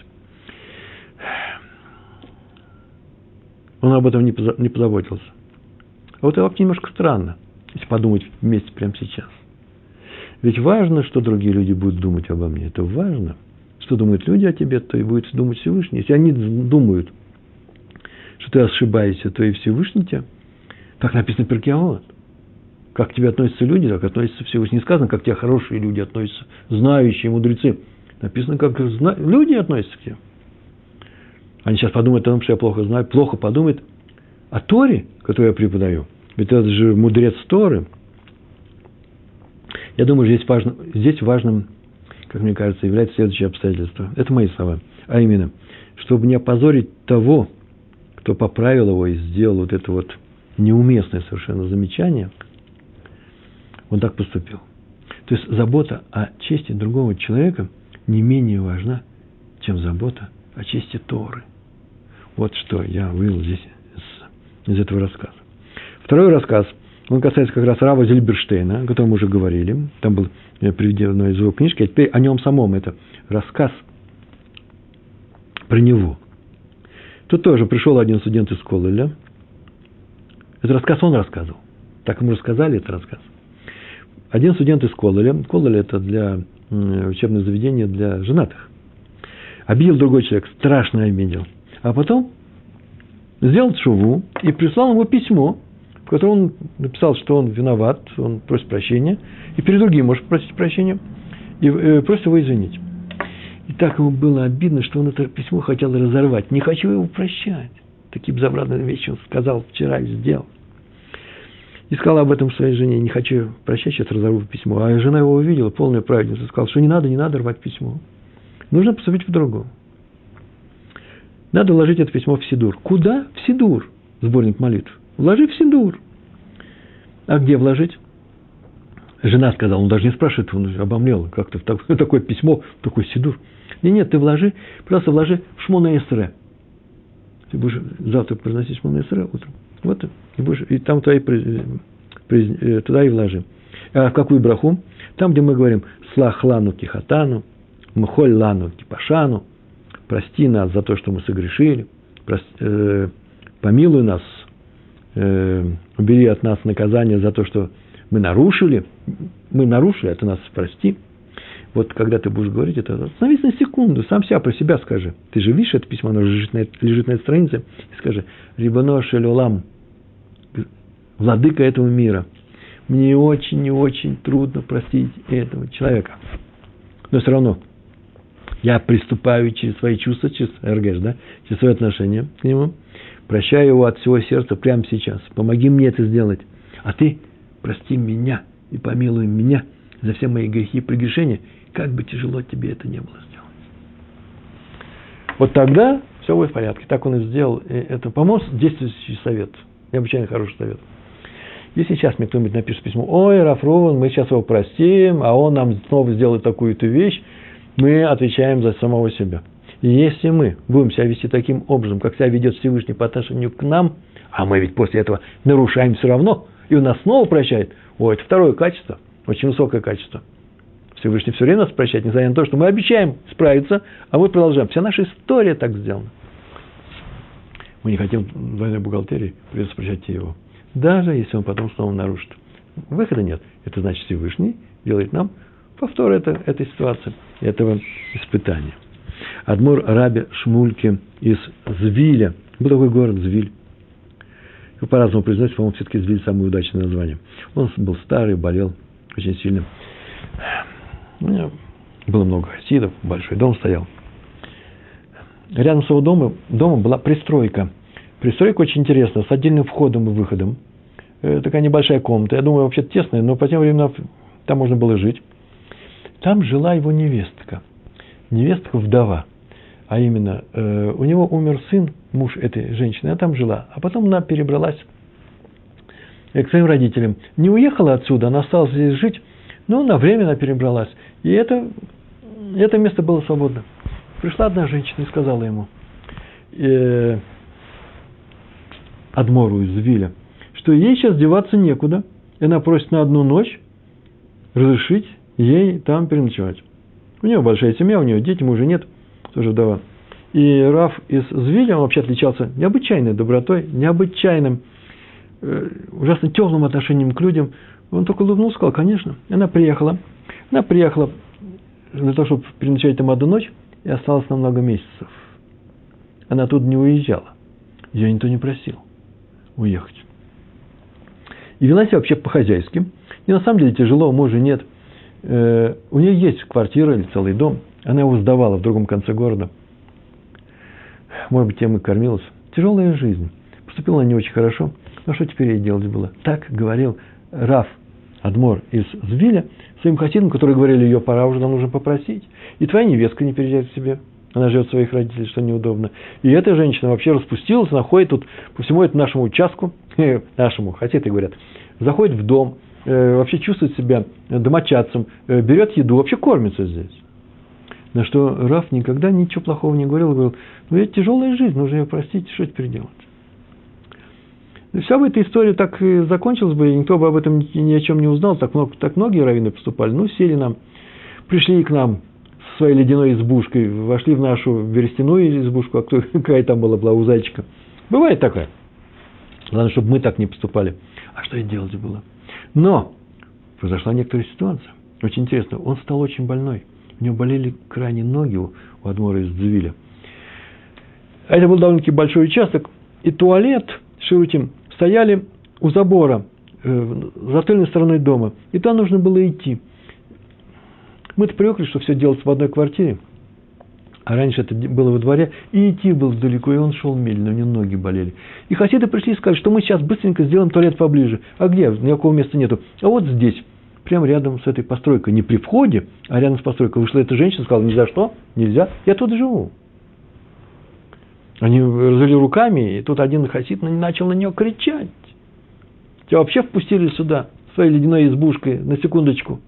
Он об этом не позаботился. А вот это вообще немножко странно, если подумать вместе прямо сейчас. Ведь важно, что другие люди будут думать обо мне. Это важно. Что думают люди о тебе, то и будет думать Всевышний. Если они думают, что ты ошибаешься, то и Всевышний тебя. Так написано в Перкиавод. Как к тебе относятся люди, так относятся Всевышний. Не сказано, как к тебе хорошие люди относятся, знающие, мудрецы. Написано, как люди относятся к тебе. Они сейчас подумают о том, что я плохо знаю, плохо подумают о Торе, которую я преподаю. Ведь это же мудрец Торы. Я думаю, здесь, важно, здесь важным, как мне кажется, является следующее обстоятельство. Это мои слова. А именно, чтобы не опозорить того, кто поправил его и сделал вот это вот неуместное совершенно замечание, он так поступил. То есть забота о чести другого человека не менее важна, чем забота о чести Торы – вот что я вывел здесь из, из этого рассказа. Второй рассказ, он касается как раз Рава Зельберштейна, о котором мы уже говорили. Там был э, приведено из его книжки, а теперь о нем самом. Это рассказ про него. Тут тоже пришел один студент из Кололя. Этот рассказ он рассказывал. Так ему рассказали этот рассказ. Один студент из Кололя. Кололь – это для учебное заведение для женатых. Обидел другой человек, страшно обидел – а потом сделал шуву и прислал ему письмо, в котором он написал, что он виноват, он просит прощения, и перед другим может просить прощения, и э, просит его извинить. И так ему было обидно, что он это письмо хотел разорвать. Не хочу его прощать. Такие безобразные вещи он сказал вчера и сделал. И сказал об этом своей жене, не хочу прощать, сейчас разорву письмо. А жена его увидела, полная праведница, сказала, что не надо, не надо рвать письмо. Нужно поступить по-другому. Надо вложить это письмо в Сидур. Куда? В Сидур. Сборник молитв. Вложи в Сидур. А где вложить? Жена сказала, он даже не спрашивает, он обомлел, как-то такое письмо, такой Сидур. Нет, нет, ты вложи, просто вложи в Шмона Эсре. Ты будешь завтра произносить Шмона Эсре утром. Вот, и, будешь, и там туда и, э, туда и вложи. А в какую браху? Там, где мы говорим «Слах лану кихатану», «Мхоль лану кипашану», прости нас за то, что мы согрешили, прости, э, помилуй нас э, убери от нас наказание за то, что мы нарушили, мы нарушили, это нас прости. Вот когда ты будешь говорить это, остановись на секунду, сам себя про себя скажи. Ты же видишь это письмо, оно лежит на, лежит на этой странице, и скажи, Рибано Шелюлам, владыка этого мира, мне очень и очень трудно простить этого человека. Но все равно я приступаю через свои чувства, через РГШ, да, через свое отношение к нему, прощаю его от всего сердца прямо сейчас. Помоги мне это сделать. А ты прости меня и помилуй меня за все мои грехи и прегрешения, как бы тяжело тебе это не было сделать. Вот тогда все будет в порядке. Так он и сделал. Это помог действующий совет. Необычайно хороший совет. Если сейчас мне кто-нибудь напишет письмо, ой, Рафрован, мы сейчас его простим, а он нам снова сделает такую-то вещь, мы отвечаем за самого себя. И если мы будем себя вести таким образом, как себя ведет Всевышний по отношению к нам, а мы ведь после этого нарушаем все равно, и он нас снова прощает, о, это второе качество, очень высокое качество. Всевышний все время нас прощает, несмотря на то, что мы обещаем справиться, а мы продолжаем. Вся наша история так сделана. Мы не хотим двойной бухгалтерии, придется прощать его. Даже если он потом снова нарушит. Выхода нет. Это значит Всевышний делает нам повтор это, этой ситуации, этого испытания. Адмур Раби Шмульки из Звиля. Был такой город Звиль. Его по-разному произносить, по-моему, все-таки Звиль самое удачное название. Он был старый, болел очень сильно. У меня было много хасидов, большой дом стоял. Рядом с его домом, домом была пристройка. Пристройка очень интересная, с отдельным входом и выходом. Э, такая небольшая комната. Я думаю, вообще тесная, но по тем временам там можно было жить. Там жила его невестка. Невестка вдова. А именно, э, у него умер сын, муж этой женщины, она там жила. А потом она перебралась э, к своим родителям. Не уехала отсюда, она осталась здесь жить, но на время она перебралась. И это, это место было свободно. Пришла одна женщина и сказала ему, э, Адмору из Виля, что ей сейчас деваться некуда. И она просит на одну ночь разрешить ей там переночевать. У нее большая семья, у нее дети, мужа нет, тоже вдова. И Раф из Звиля, он вообще отличался необычайной добротой, необычайным, э, ужасно теплым отношением к людям. Он только улыбнулся, сказал, конечно. Она приехала. Она приехала для того, чтобы переночевать там одну ночь, и осталась на много месяцев. Она тут не уезжала. Ее никто не просил уехать. И вела себя вообще по-хозяйски. И на самом деле тяжело, мужа нет – э, у нее есть квартира или целый дом, она его сдавала в другом конце города. Может быть, тем и кормилась. Тяжелая жизнь. Поступила она не очень хорошо. Но что теперь ей делать было? Так говорил Раф Адмор из Звиля своим хасидам, которые говорили, ее пора уже, нам нужно попросить. И твоя невестка не переезжает к себе. Она живет своих родителей, что неудобно. И эта женщина вообще распустилась, находит тут по всему этому нашему участку, нашему, хасиды говорят, заходит в дом, Э, вообще чувствует себя домочадцем, э, берет еду, вообще кормится здесь. На что Раф никогда ничего плохого не говорил, говорил, ну это тяжелая жизнь, нужно ее простить, что теперь делать? И вся бы эта история так и закончилась бы, и никто бы об этом ни о чем не узнал, так, много, так многие раввины поступали. Ну, сели нам, пришли к нам своей ледяной избушкой, вошли в нашу верстяную избушку, а кто, какая там была, была у зайчика. Бывает такая. Главное, чтобы мы так не поступали. А что делать было? Но произошла некоторая ситуация. Очень интересно. Он стал очень больной. У него болели крайне ноги у, у Адмора из Дзвиля. А это был довольно-таки большой участок. И туалет, Ширутим, стояли у забора, э, за тыльной стороной дома. И туда нужно было идти. Мы-то привыкли, что все делается в одной квартире. А раньше это было во дворе, и идти было далеко, и он шел медленно, у него ноги болели. И хасиды пришли и сказали, что мы сейчас быстренько сделаем туалет поближе. А где? Никакого места нету. А вот здесь, прямо рядом с этой постройкой, не при входе, а рядом с постройкой. Вышла эта женщина, сказала, за что, нельзя, я тут живу. Они развели руками, и тут один хасид начал на нее кричать. Тебя вообще впустили сюда, своей ледяной избушкой, на секундочку.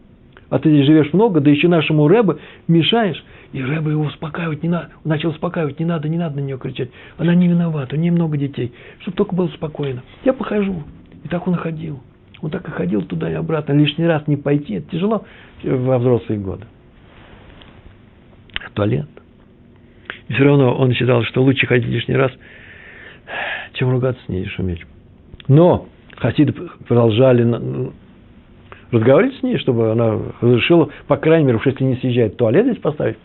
А ты здесь живешь много, да еще нашему Рэбе мешаешь. И Рэба его успокаивать не надо, начал успокаивать, не надо, не надо на нее кричать. Она не виновата, у нее много детей, чтобы только было спокойно. Я похожу. И так он ходил. Он так и ходил туда и обратно. Лишний раз не пойти, это тяжело во взрослые годы. Туалет. И все равно он считал, что лучше ходить лишний раз, чем ругаться с ней и шуметь. Но хасиды продолжали разговаривать с ней, чтобы она разрешила, по крайней мере, уж если не съезжает, туалет здесь поставить.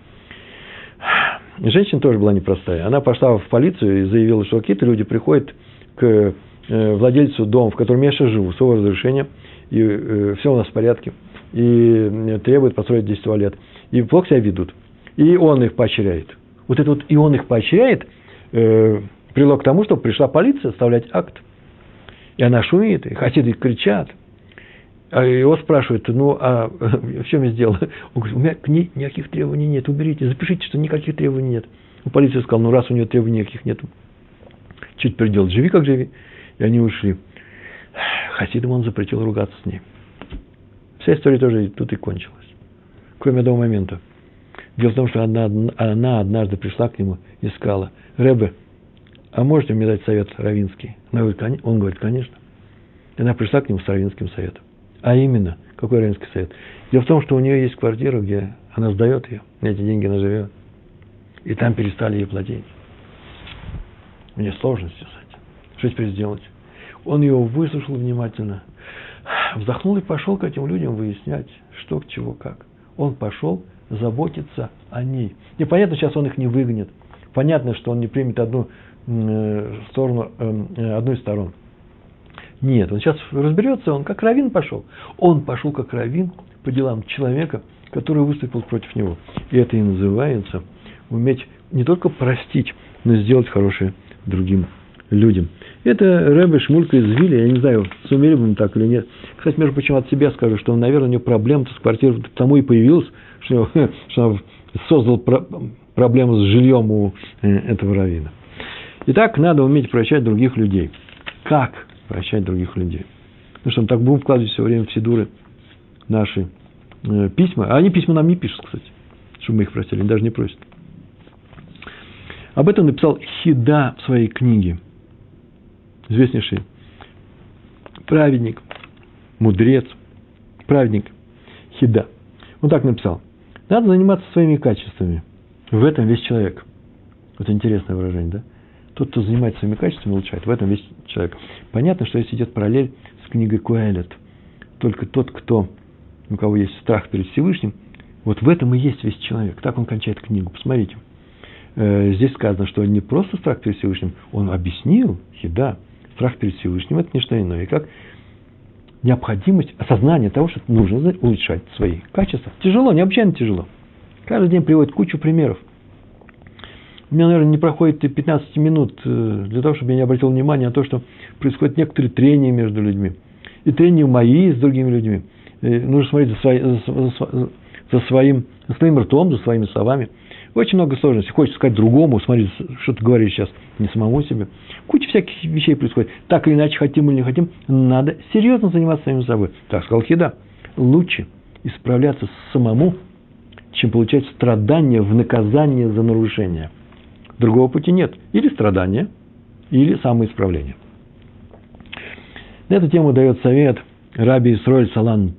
Женщина тоже была непростая. Она пошла в полицию и заявила, что какие-то люди приходят к э, владельцу дома, в котором я сейчас живу, с его разрешения, и э, все у нас в порядке, и требуют построить здесь туалет, и плохо себя ведут. И он их поощряет. Вот это вот «и он их поощряет» э, привело к тому, что пришла полиция составлять акт. И она шумит, и хасиды кричат – а его спрашивают, ну, а в чем я сделал? Он говорит, у меня к ней никаких требований нет, уберите, запишите, что никаких требований нет. У полиции сказал, ну, раз у нее требований никаких нет, чуть переделать, живи как живи. И они ушли. Хасидам он запретил ругаться с ней. Вся история тоже тут и кончилась. Кроме одного момента. Дело в том, что она, она однажды пришла к нему и сказала, Рэбе, а можете мне дать совет равинский? Он говорит, конечно. И она пришла к нему с равинским советом. А именно, какой равенский совет? Дело в том, что у нее есть квартира, где она сдает ее, на эти деньги она живет. И там перестали ей платить. У нее сложности с этим. Что теперь сделать? Он ее выслушал внимательно, вздохнул и пошел к этим людям выяснять, что к чего как. Он пошел заботиться о ней. И понятно, сейчас он их не выгонит. Понятно, что он не примет одну э, сторону, эм, э, одну из сторон – нет, он сейчас разберется, он как равин пошел. Он пошел как равин по делам человека, который выступил против него. И это и называется уметь не только простить, но и сделать хорошее другим людям. Это Рэбе Шмулька из Вилли, я не знаю, сумели бы мы так или нет. Кстати, между прочим, от себя скажу, что, наверное, у него проблема с квартирой тому и появилась, что, что он создал про, проблему с жильем у э, этого равина. Итак, надо уметь прощать других людей. Как? Прощать других людей. Ну что, мы так будем вкладывать все время в сидуры наши э, письма. А они письма нам не пишут, кстати, чтобы мы их просили, они даже не просят. Об этом написал Хида в своей книге. Известнейший праведник, мудрец, праведник Хида. Он так написал. Надо заниматься своими качествами. В этом весь человек. Вот интересное выражение, да? Тот, кто занимается своими качествами, улучшает. В этом весь человек. Понятно, что если идет параллель с книгой Куэлет, только тот, кто, у кого есть страх перед Всевышним, вот в этом и есть весь человек. Так он кончает книгу. Посмотрите. Э, здесь сказано, что не просто страх перед Всевышним, он объяснил, да, страх перед Всевышним – это не что иное, как необходимость, осознание того, что нужно улучшать свои качества. Тяжело, необычайно тяжело. Каждый день приводит кучу примеров – у меня, наверное, не проходит и 15 минут э, для того, чтобы я не обратил внимания на то, что происходит некоторые трения между людьми. И трения мои с другими людьми. И нужно смотреть за, свои, за, за, своим, за своим ртом, за своими словами. Очень много сложностей. Хочется сказать другому, смотри, что ты говоришь сейчас, не самому себе. Куча всяких вещей происходит. Так или иначе, хотим или не хотим, надо серьезно заниматься самим собой. Так сказал Хида. Лучше исправляться самому, чем получать страдания в наказание за нарушение. Другого пути нет. Или страдания, или самоисправление. На эту тему дает совет Раби Исроэль Салант.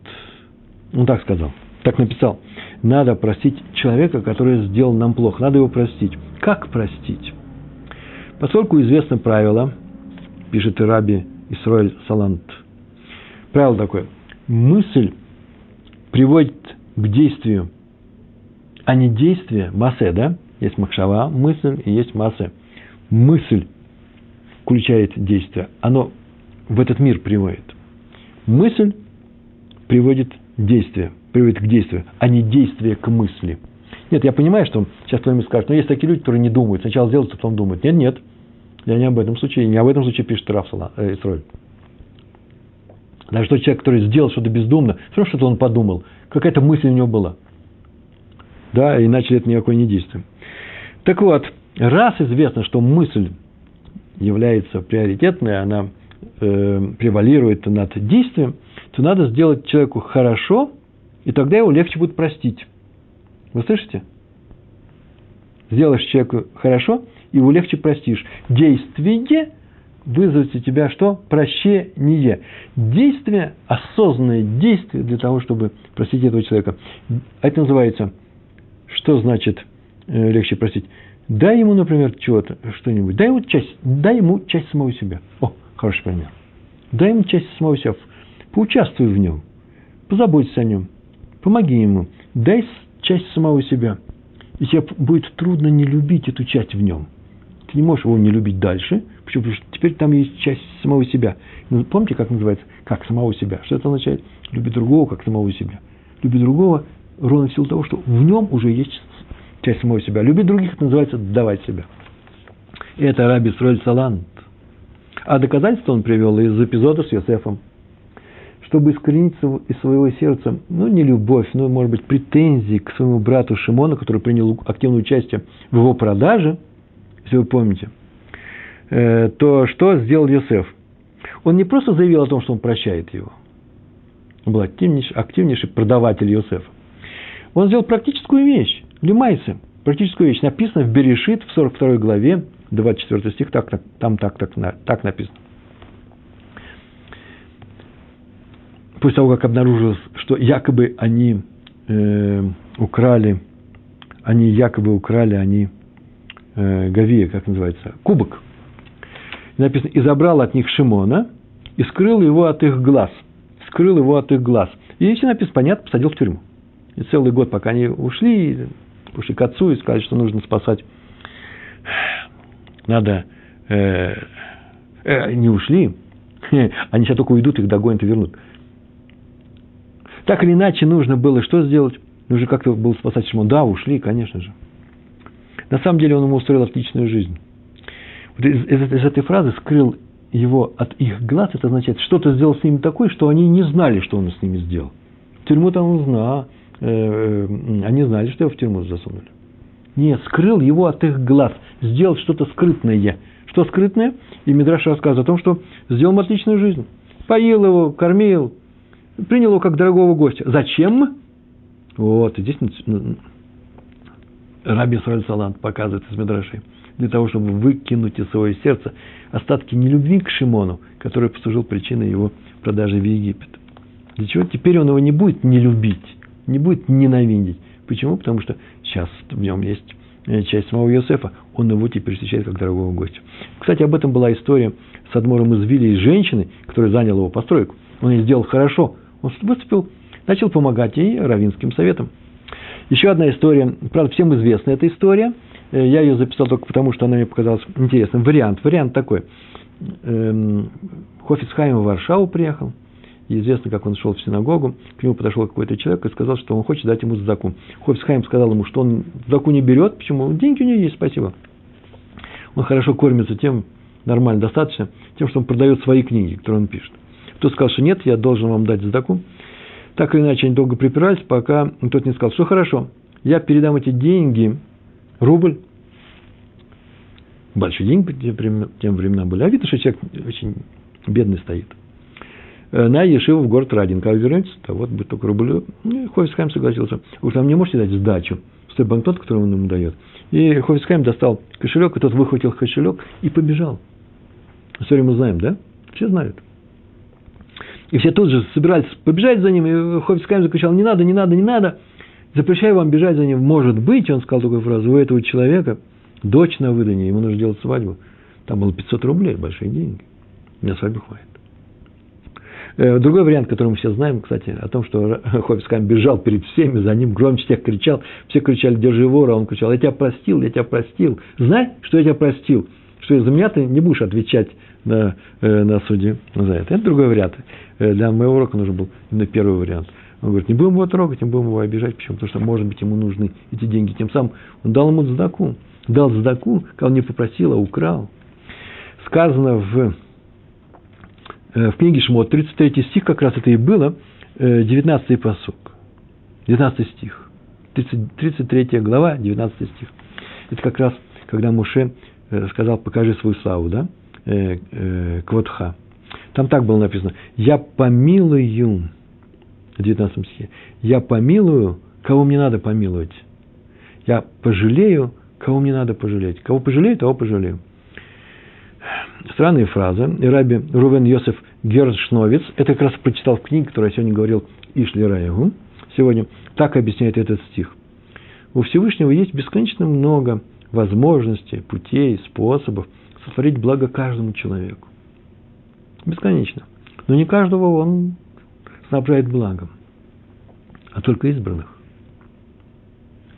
Он так сказал, так написал. Надо простить человека, который сделал нам плохо. Надо его простить. Как простить? Поскольку известно правило, пишет Раби Исроэль Салант, правило такое. Мысль приводит к действию, а не действие, массе, да? Есть махшава, мысль, и есть масса. Мысль включает действие. Оно в этот мир приводит. Мысль приводит действие, приводит к действию, а не действие к мысли. Нет, я понимаю, что сейчас кто-нибудь скажет, но есть такие люди, которые не думают. Сначала делают, а потом думают. Нет, нет. Я не об этом случае, не об этом случае пишет Рафсала, э, Исроль. Даже тот человек, который сделал что-то бездумно, все равно что-то он подумал, какая-то мысль у него была. Да, иначе это никакое не действие. Так вот, раз известно, что мысль является приоритетной, она э, превалирует над действием, то надо сделать человеку хорошо, и тогда его легче будет простить. Вы слышите? Сделаешь человеку хорошо, его легче простишь. Действие вызовет у тебя что? Прощение. Действие, осознанное действие для того, чтобы простить этого человека. Это называется, что значит – Э, легче простить. Дай ему, например, чего-то, что-нибудь. Дай ему часть, дай ему часть самого себя. О, хороший пример. дай ему часть самого себя, поучаствуй в нем, позаботься о нем, помоги ему, дай часть самого себя. И тебе будет трудно не любить эту часть в нем. Ты не можешь его не любить дальше, потому что теперь там есть часть самого себя. Ну, помните, как называется? Как самого себя. Что это означает? Любить другого, как самого себя. Любить другого ровно в силу того, что в нем уже есть часть самого себя. Любить других это называется давать себя. И это Раби Сроль Салант. А доказательство он привел из эпизода с Йосефом. Чтобы искоренить из своего сердца, ну, не любовь, но, может быть, претензии к своему брату Шимону, который принял активное участие в его продаже, если вы помните, э, то что сделал Йосеф? Он не просто заявил о том, что он прощает его. Он был активнейший, активнейший продаватель Йосефа. Он сделал практическую вещь. Лимайсы. Практическую вещь. Написано в Берешит в 42 главе, 24 стих, так, там так, так, так написано. После того, как обнаружилось, что якобы они э, украли, они якобы украли, они э, Гавия, как называется, кубок. Написано, и забрал от них Шимона, и скрыл его от их глаз. Скрыл его от их глаз. И если написано, понятно, посадил в тюрьму. И целый год, пока они ушли, ушли к отцу и сказали, что нужно спасать. Надо... Э, э, не ушли. Они сейчас только уйдут, их догонят и вернут. Так или иначе, нужно было что сделать? Нужно как-то было спасать Шимон. Да, ушли, конечно же. На самом деле, он ему устроил отличную жизнь. Вот из, из, из этой фразы скрыл его от их глаз, это означает, что-то сделал с ними такое, что они не знали, что он с ними сделал. В тюрьму-то он знал, они знали, что его в тюрьму засунули. Нет, скрыл его от их глаз, сделал что-то скрытное. Что скрытное? И Мидраш рассказывает о том, что сделал отличную жизнь. Поил его, кормил, принял его как дорогого гостя. Зачем? Вот, и здесь Раби Сраль Салант показывает из Мидрашей. Для того, чтобы выкинуть из своего сердца остатки нелюбви к Шимону, который послужил причиной его продажи в Египет. Для чего? Теперь он его не будет не любить, не будет ненавидеть. Почему? Потому что сейчас в нем есть э, часть самого Иосифа, он его теперь встречает как дорогого гостя. Кстати, об этом была история с Адмором из Вилли и женщины, которая заняла его постройку. Он ей сделал хорошо. Он выступил, начал помогать ей равинским советом. Еще одна история, правда, всем известна эта история. Э, я ее записал только потому, что она мне показалась интересным. Вариант, вариант такой. Эм, Хофицхайм в Варшаву приехал – известно, как он шел в синагогу, к нему подошел какой-то человек и сказал, что он хочет дать ему заку. Хофисхайм сказал ему, что он заку не берет, почему? Деньги у него есть, спасибо. Он хорошо кормится тем, нормально, достаточно, тем, что он продает свои книги, которые он пишет. Тот сказал, что нет, я должен вам дать заку. Так или иначе, они долго припирались, пока тот не сказал, что хорошо, я передам эти деньги, рубль, большой деньги тем временам были, а видно, что человек очень бедный стоит – на Ешиву в город Радин. Как вернется, то вот будет только рубль. И Хофисхайм согласился. Уж там не можете дать сдачу с той банкнот, которую он ему дает. И Хофисхайм достал кошелек, и тот выхватил кошелек и побежал. Историю мы знаем, да? Все знают. И все тут же собирались побежать за ним, и Хофисхайм закричал, не надо, не надо, не надо. Запрещаю вам бежать за ним. Может быть, он сказал такую фразу, у этого человека дочь на выданье, ему нужно делать свадьбу. Там было 500 рублей, большие деньги. У меня свадьбы хватит. Э, другой вариант, который мы все знаем, кстати, о том, что Хофискам бежал перед всеми, за ним громче всех кричал, все кричали «Держи вора», он кричал «Я тебя простил, я тебя простил». Знай, что я тебя простил, что за меня ты не будешь отвечать на, э, на суде за это. Это другой вариант. Э, для моего урока нужен был именно первый вариант. Он говорит, не будем его трогать, не будем его обижать. Почему? Потому что, может быть, ему нужны эти деньги. Тем самым он дал ему сдаку. Дал сдаку, когда он не попросил, а украл. Сказано в в книге Шмот, 33 стих как раз это и было, 19 э, посук, 19 стих, 30, 33 глава, 19 стих. Это как раз, когда Муше э, сказал, покажи свою славу, да, Квотха. Там так было написано, я помилую, в 19 стихе, я помилую, кого мне надо помиловать. Я пожалею, кого мне надо пожалеть. Кого пожалею, того пожалею. Странная фраза. И раби Рувен Йосеф Гершновиц, это как раз прочитал в книге, которую я сегодня говорил Ишли Раягу, сегодня, так объясняет этот стих. У Всевышнего есть бесконечно много возможностей, путей, способов сотворить благо каждому человеку. Бесконечно. Но не каждого он снабжает благом, а только избранных.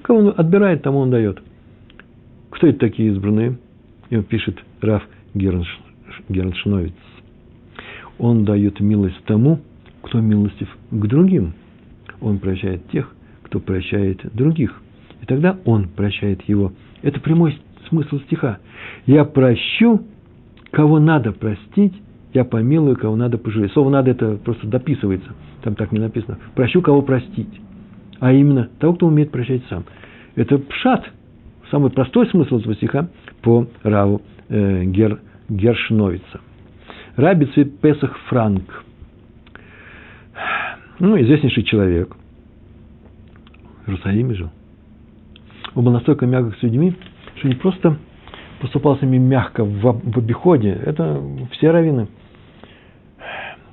Кого он отбирает, тому он дает. Кто это такие избранные? И он пишет Раф Герншновиц. Он дает милость тому, кто милостив к другим. Он прощает тех, кто прощает других. И тогда он прощает его. Это прямой смысл стиха. Я прощу, кого надо простить, я помилую, кого надо пожалеть. Слово «надо» это просто дописывается, там так не написано. Прощу, кого простить. А именно того, кто умеет прощать сам. Это пшат, самый простой смысл этого стиха по Раву э, Гер, Гершновица. Раби Песах Франк. Ну, известнейший человек. В Иерусалиме жил. Он был настолько мягок с людьми, что не просто поступал с ними мягко в, в обиходе. Это все раввины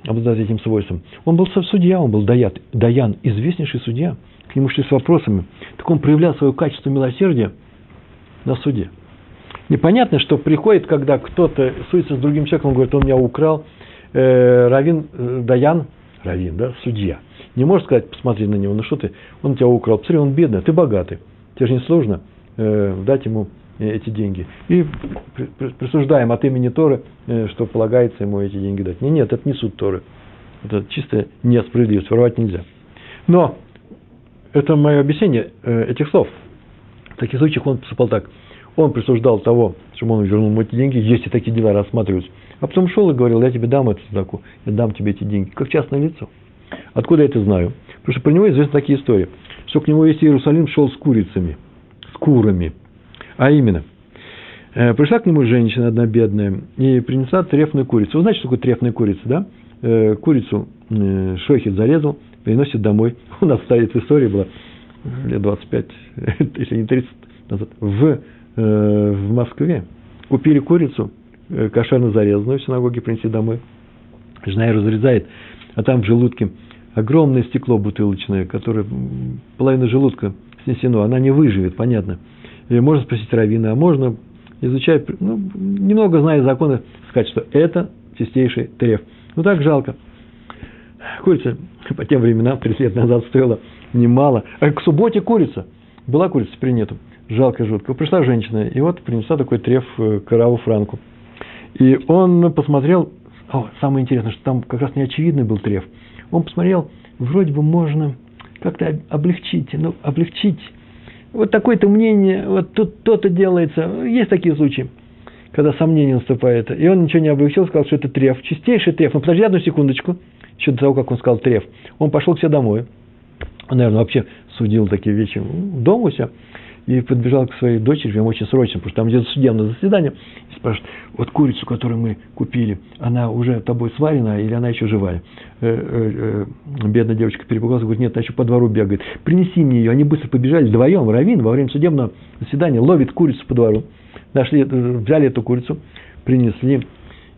обладают этим свойством. Он был судья, он был даят, даян, известнейший судья. К нему шли с вопросами. Так он проявлял свое качество милосердия на суде. Непонятно, что приходит, когда кто-то суется с другим человеком, он говорит, он меня украл. Э, Равин, э, Даян, Равин, да, судья. Не может сказать, посмотри на него, ну что ты, он тебя украл, посмотри, он бедный, ты богатый. Тебе же не сложно э, дать ему э, эти деньги. И присуждаем от имени Торы, э, что полагается ему эти деньги дать. Нет, нет, это не суд Торы. Это чистая несправедливость, воровать нельзя. Но это мое объяснение э, этих слов. В таких случаях он поступал так – он присуждал того, чтобы он вернул ему эти деньги, если такие дела рассматриваются. А потом шел и говорил, я тебе дам эту садаку, я дам тебе эти деньги, как частное лицо. Откуда я это знаю? Потому что про него известны такие истории, что к нему весь Иерусалим шел с курицами, с курами. А именно, э, пришла к нему женщина одна бедная и принесла трефную курицу. Вы знаете, что такое трефная курица, да? Э, курицу э, шохит зарезал, приносит домой. У нас стоит истории было лет 25, если не 30 назад, в Э, в Москве. Купили курицу, э, кошерно зарезанную в синагоге, принесли домой. Жена ее разрезает, а там в желудке огромное стекло бутылочное, которое половина желудка снесено, она не выживет, понятно. И можно спросить Равина, а можно, изучая, ну, немного зная законы, сказать, что это чистейший треф. Ну так жалко. Курица по тем временам, 30 лет назад, стоила немало. А к субботе курица. Была курица, теперь нету жалко жутко. Пришла женщина, и вот принесла такой треф э, Караву Франку. И он посмотрел, о, самое интересное, что там как раз неочевидный был треф. Он посмотрел, вроде бы можно как-то облегчить, ну, облегчить. Вот такое-то мнение, вот тут то-то делается. Есть такие случаи, когда сомнение наступает. И он ничего не облегчил, сказал, что это треф, чистейший треф. Но подожди одну секундочку, еще до того, как он сказал треф. Он пошел к себе домой. Он, наверное, вообще судил такие вещи дома у себя и подбежал к своей дочери, прям очень срочно, потому что там где-то судебное заседание, и спрашивает, вот курицу, которую мы купили, она уже тобой сварена или она еще живая? Э, э, э, бедная девочка перепугалась, говорит, нет, она еще по двору бегает. Принеси мне ее. Они быстро побежали вдвоем, Равин во время судебного заседания ловит курицу по двору. Нашли, взяли эту курицу, принесли,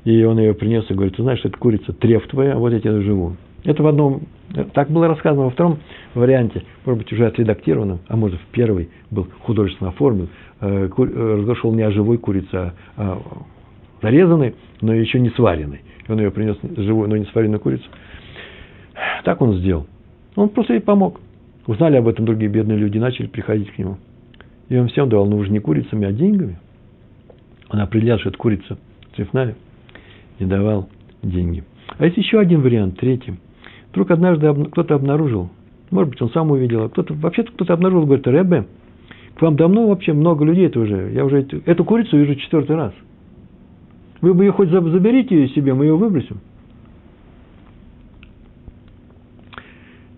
и он ее принес и говорит, ты знаешь, это курица, треф твоя, вот я тебе живу. Это в одном, так было рассказано во втором варианте, может быть, уже отредактированном, а может, в первый был художественно оформлен, э, э, разговор шел не о живой курице, а, а зарезанной, но еще не сваренной. И он ее принес живую, но не сваренную курицу. Так он сделал. Он просто ей помог. Узнали об этом другие бедные люди, начали приходить к нему. И он всем давал, ну уже не курицами, а деньгами. Он определял, что это курица цветная, и давал деньги. А есть еще один вариант, третий – Вдруг однажды кто-то обнаружил, может быть, он сам увидел, а кто-то, вообще-то кто-то обнаружил, говорит, Рэбе, к вам давно вообще много людей это уже, я уже эту, эту курицу вижу четвертый раз. Вы бы ее хоть заберите себе, мы ее выбросим.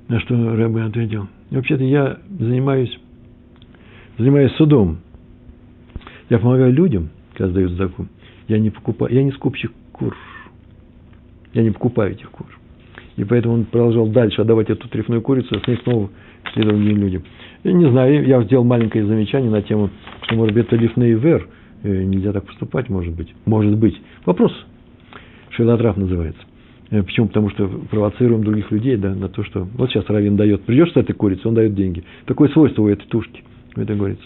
На что Рэбе ответил, вообще-то я занимаюсь, занимаюсь судом. Я помогаю людям, когда сдают заку. Я не покупаю, я не скупщик кур. Я не покупаю этих кур. И поэтому он продолжал дальше отдавать эту трефную курицу, а с ней снова шли другие люди. Я не знаю, я сделал маленькое замечание на тему, что, может быть, это лифней вер, э, нельзя так поступать, может быть. Может быть. Вопрос шейлотрав называется. Э, почему? Потому что провоцируем других людей да, на то, что вот сейчас Равин дает, придешь с этой курицей, он дает деньги. Такое свойство у этой тушки, это говорится.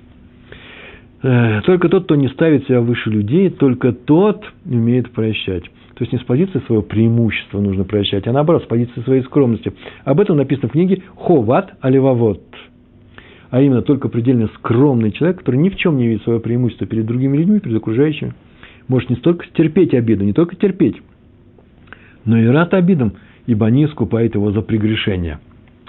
Э, только тот, кто не ставит себя выше людей, только тот умеет прощать. То есть не с позиции своего преимущества нужно прощать, а наоборот, с позиции своей скромности. Об этом написано в книге «Ховат Аливавот». А именно, только предельно скромный человек, который ни в чем не видит свое преимущество перед другими людьми, перед окружающими, может не столько терпеть обиду, не только терпеть, но и рад обидам, ибо они искупают его за прегрешение.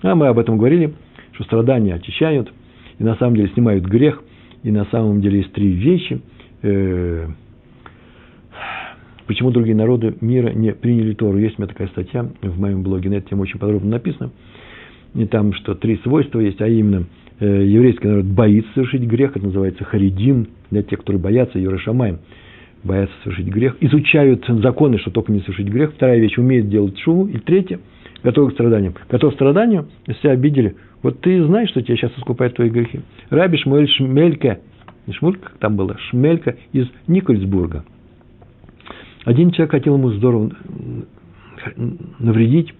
А мы об этом говорили, что страдания очищают, и на самом деле снимают грех – и на самом деле есть три вещи. Э, почему другие народы мира не приняли Тору? Есть у меня такая статья в моем блоге, на эту тему очень подробно написано. И там, что три свойства есть, а именно э, еврейский народ боится совершить грех, это называется харидим, для тех, которые боятся, Юрашамаем, боятся совершить грех, изучают законы, что только не совершить грех. Вторая вещь, умеют делать шуву. И третья, готовы к страданиям. Готов к страданию, если обидели, вот ты знаешь, что тебя сейчас искупает твои грехи. Раби Шмуэль Шмелька, не Шмулька, там было, Шмелька из Никольсбурга. Один человек хотел ему здорово навредить,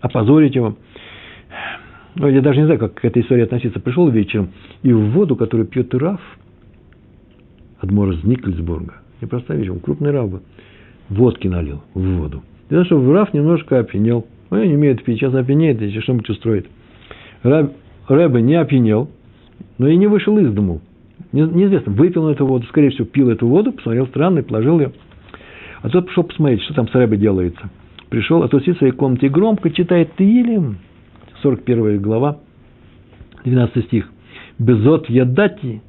опозорить его. Ну, я даже не знаю, как к этой истории относиться. Пришел вечером, и в воду, которую пьет Раф, Адмор из Никольсбурга, не простая вещь, он крупный раб был, водки налил в воду. Для того, чтобы Раф немножко опьянел. Я не умею пить, сейчас опьянеет, если что-нибудь устроит. Рэбе не опьянел, но и не вышел из дому. Неизвестно, выпил он эту воду, скорее всего, пил эту воду, посмотрел странно и положил ее. А тот пошел посмотреть, что там с Рэбе делается. Пришел, а тот сидит в своей комнате и громко читает Тиилим, 41 глава, 12 стих. Безот ядати,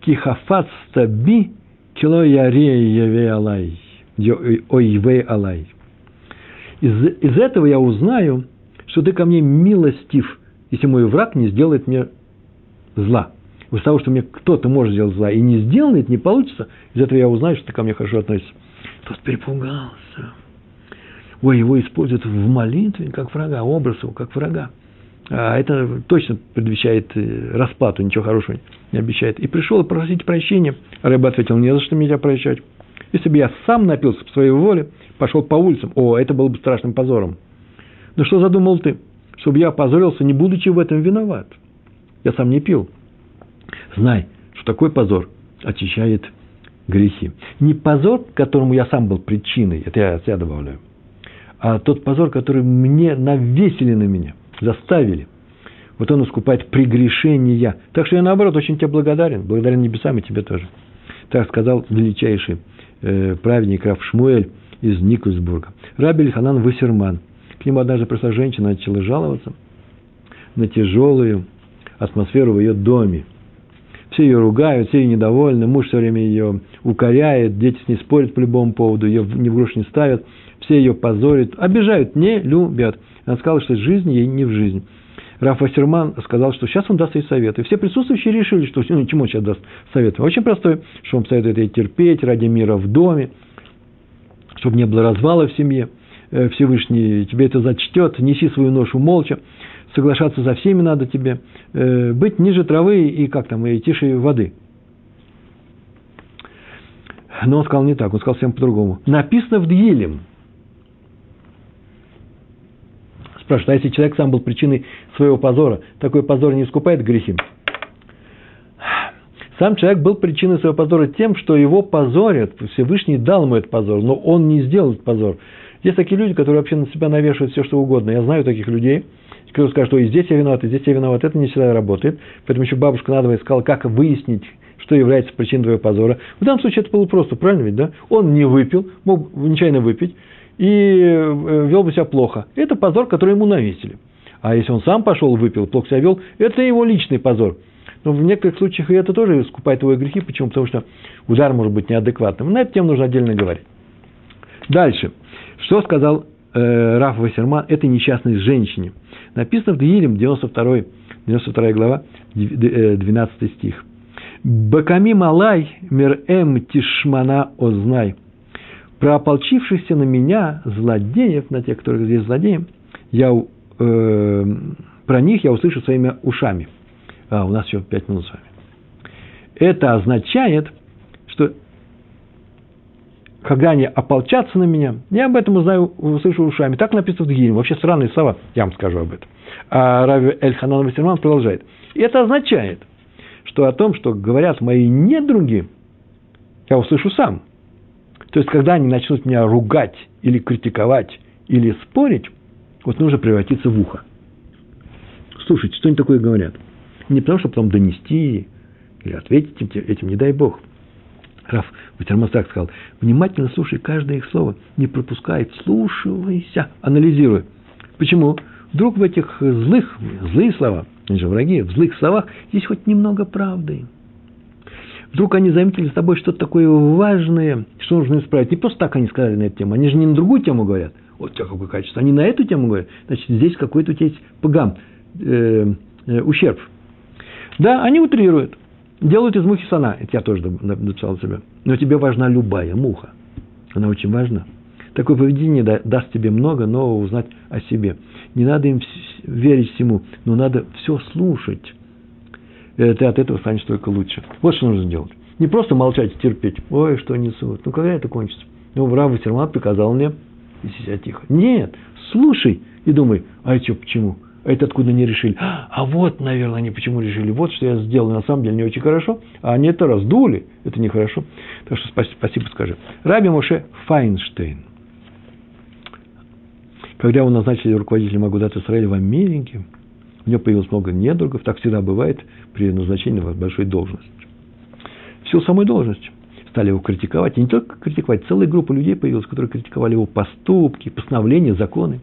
кихафат стаби, кило яве алай, ойвей алай. Из, из этого я узнаю, что ты ко мне милостив – если мой враг не сделает мне зла. Из того, что мне кто-то может сделать зла и не сделает, не получится, из этого я узнаю, что ты ко мне хорошо относишься. Тот перепугался. Ой, его используют в молитве как врага, образ его как врага. А это точно предвещает э, расплату, ничего хорошего не обещает. И пришел просить прощения. Рыба ответил, не за что меня прощать. Если бы я сам напился по своей воле, пошел по улицам, о, это было бы страшным позором. Но что задумал ты? Чтобы я позорился, не будучи в этом виноват. Я сам не пил. Знай, что такой позор очищает грехи. Не позор, которому я сам был причиной, это я себя добавляю, а тот позор, который мне навесили на меня, заставили. Вот он искупает прегрешения. Так что я, наоборот, очень тебе благодарен. Благодарен небесам и тебе тоже. Так сказал величайший э, праведник Раф Шмуэль из Никусбурга. Рабель Ханан Вассерман – к нему однажды пришла женщина, начала жаловаться на тяжелую атмосферу в ее доме. Все ее ругают, все ее недовольны, муж все время ее укоряет, дети с ней спорят по любому поводу, ее ни в грош не ставят, все ее позорят, обижают, не любят. Она сказала, что жизнь ей не в жизнь. Раф Вассерман сказал, что сейчас он даст ей совет. И все присутствующие решили, что ну, чему он сейчас даст совет. Очень простой, что он советует ей терпеть ради мира в доме, чтобы не было развала в семье – Всевышний тебе это зачтет, неси свою ношу молча, соглашаться за всеми надо тебе, э, быть ниже травы и как там, и тише воды. Но он сказал не так, он сказал всем по-другому. Написано в Дьилем. Спрашивает, а если человек сам был причиной своего позора, такой позор не искупает грехи? Сам человек был причиной своего позора тем, что его позорят. Всевышний дал ему этот позор, но он не сделал этот позор. Есть такие люди, которые вообще на себя навешивают все, что угодно. Я знаю таких людей, которые скажут, что и здесь я виноват, и здесь я виноват. Это не всегда работает. Поэтому еще бабушка надо искала, как выяснить, что является причиной твоего позора. В данном случае это было просто, правильно ведь, да? Он не выпил, мог нечаянно выпить, и э, вел бы себя плохо. Это позор, который ему навесили. А если он сам пошел, выпил, плохо себя вел, это его личный позор. Но в некоторых случаях и это тоже искупает его грехи. Почему? Потому что удар может быть неадекватным. На эту тему нужно отдельно говорить. Дальше. Что сказал э, Раф Вассерман этой несчастной женщине? Написано в Дилем, 92, 92 глава, 12 э, стих. «Баками малай мир эм тишмана ознай». Про ополчившихся на меня злодеев, на тех, которых здесь злодеем, я, э, про них я услышу своими ушами. А, у нас еще пять минут с вами. Это означает, когда они ополчатся на меня, я об этом узнаю, услышу ушами. Так написано в Дгире. Вообще странные слова, я вам скажу об этом. А Рави Эль Ханан Вассерман продолжает. И это означает, что о том, что говорят мои недруги, я услышу сам. То есть, когда они начнут меня ругать или критиковать, или спорить, вот нужно превратиться в ухо. Слушайте, что они такое говорят. Не потому, что потом донести или ответить этим, этим не дай Бог. Раф Ватермас так сказал, внимательно слушай каждое их слово, не пропускай, слушайся, анализируй. Почему? Вдруг в этих злых, злые слова, они же враги, в злых словах есть хоть немного правды. Вдруг они заметили с тобой что-то такое важное, что нужно исправить. Не просто так они сказали на эту тему, они же не на другую тему говорят. Вот у тебя какое качество. Они на эту тему говорят. Значит, здесь какой-то у тебя есть пагам, э, э, ущерб. Да, они утрируют. Делают из мухи сана. Это я тоже написал себе. Но тебе важна любая муха. Она очень важна. Такое поведение даст тебе много нового узнать о себе. Не надо им верить всему, но надо все слушать. И ты от этого станешь только лучше. Вот что нужно делать. Не просто молчать и терпеть. Ой, что несут. Ну, когда это кончится? Ну, Рав Сермат приказал мне сидеть тихо. Нет, слушай и думай, а что, почему? Это откуда не решили? А вот, наверное, они почему решили. Вот что я сделал, на самом деле не очень хорошо. А они это раздули. Это нехорошо. Так что спасибо, спасибо скажи. Раби Моше Файнштейн. Когда его назначили руководителем Агудат Израиля в Америке, у него появилось много недругов. Так всегда бывает при назначении в большой должности. В силу самой должности стали его критиковать. И не только критиковать, целая группа людей появилась, которые критиковали его поступки, постановления, законы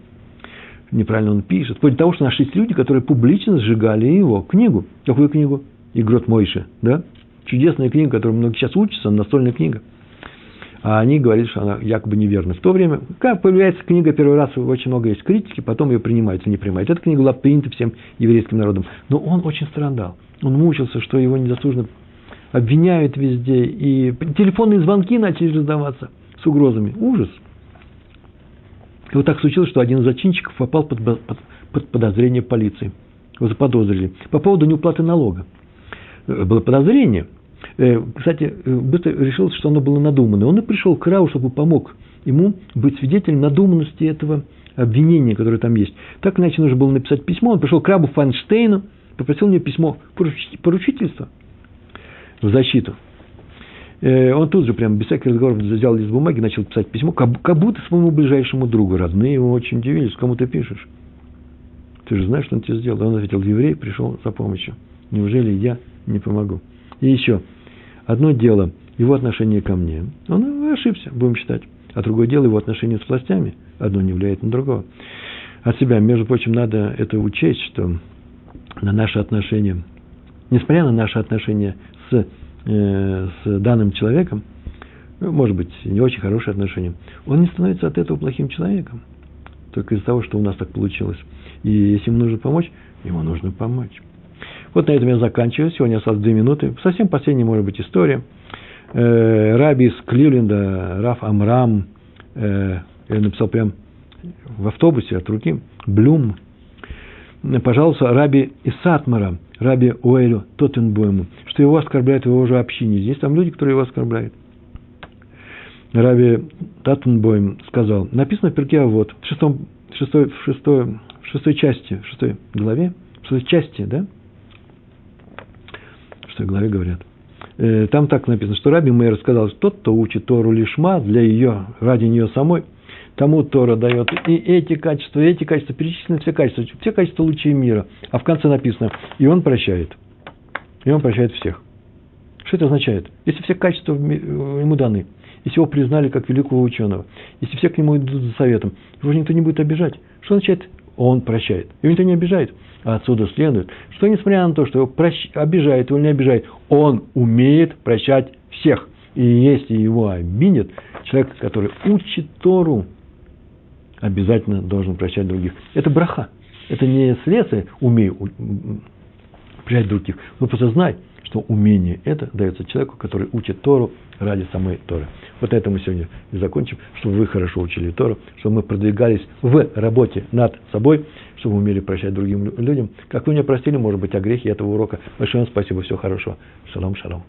неправильно он пишет. Вплоть до того, что нашлись люди, которые публично сжигали его книгу. Какую книгу? Игрот Мойши, да? Чудесная книга, которую многие сейчас учатся, настольная книга. А они говорили, что она якобы неверна. В то время, как появляется книга первый раз, очень много есть критики, потом ее принимают или не принимают. Эта книга была принята всем еврейским народом. Но он очень страдал. Он мучился, что его незаслуженно обвиняют везде. И телефонные звонки начали раздаваться с угрозами. Ужас. И вот так случилось, что один из зачинщиков попал под, под, под подозрение полиции. Его заподозрили. По поводу неуплаты налога. Э, было подозрение. Э, кстати, э, быстро решилось, что оно было надуманное. Он и пришел к Рау, чтобы помог ему быть свидетелем надуманности этого обвинения, которое там есть. Так иначе нужно было написать письмо. Он пришел к Рабу Файнштейну, попросил него письмо поручительства в защиту. Э, он тут же, прям без всяких разговоров, взял лист бумаги, начал писать письмо, как будто своему ближайшему другу. Родные его очень удивились, кому ты пишешь? Ты же знаешь, что он тебе сделал. Он ответил, еврей пришел за помощью. Неужели я не помогу? И еще, одно дело, его отношение ко мне. Он ошибся, будем считать. А другое дело, его отношение с властями. Одно не влияет на другого. От себя, между прочим, надо это учесть, что на наши отношения, несмотря на наши отношения с Э, с данным человеком, ну, может быть, не очень хорошие отношения, он не становится от этого плохим человеком. Только из-за того, что у нас так получилось. И если ему нужно помочь, ему нужно помочь. Вот на этом я заканчиваю. Сегодня осталось две минуты. Совсем последняя, может быть, история. Э, Раби из Кливленда, Раф Амрам, э, я написал прям в автобусе от руки, Блюм, пожалуйста, Раби Исатмара – Раби Уэлю Тоттенбойму, что его оскорбляют в его же общине. Здесь там люди, которые его оскорбляют. Раби Тоттенбойм сказал, написано в перке, вот, в, шестом, шестой, в, шестой, в шестой части, в шестой главе, в шестой части, да? В шестой главе говорят. Э, там так написано, что Раби Мейер сказал, что тот, кто учит Тору лишма для ее, ради нее самой – тому Тора дает и эти качества, и эти качества, перечислены все качества, все качества лучей мира. А в конце написано, и он прощает. И он прощает всех. Что это означает? Если все качества ему даны, если его признали как великого ученого, если все к нему идут за советом, его никто не будет обижать. Что означает? Он прощает. Его никто не обижает. А отсюда следует, что несмотря на то, что его прощ... обижает, его не обижает, он умеет прощать всех. И если его обидят, человек, который учит Тору, обязательно должен прощать других. Это браха. Это не следствие умею прощать других. Но просто знай, что умение это дается человеку, который учит Тору ради самой Торы. Вот это мы сегодня и закончим, чтобы вы хорошо учили Тору, чтобы мы продвигались в работе над собой, чтобы умели прощать другим людям. Как вы меня простили, может быть, о грехе этого урока. Большое вам спасибо, всего хорошего. Шалом, шалом.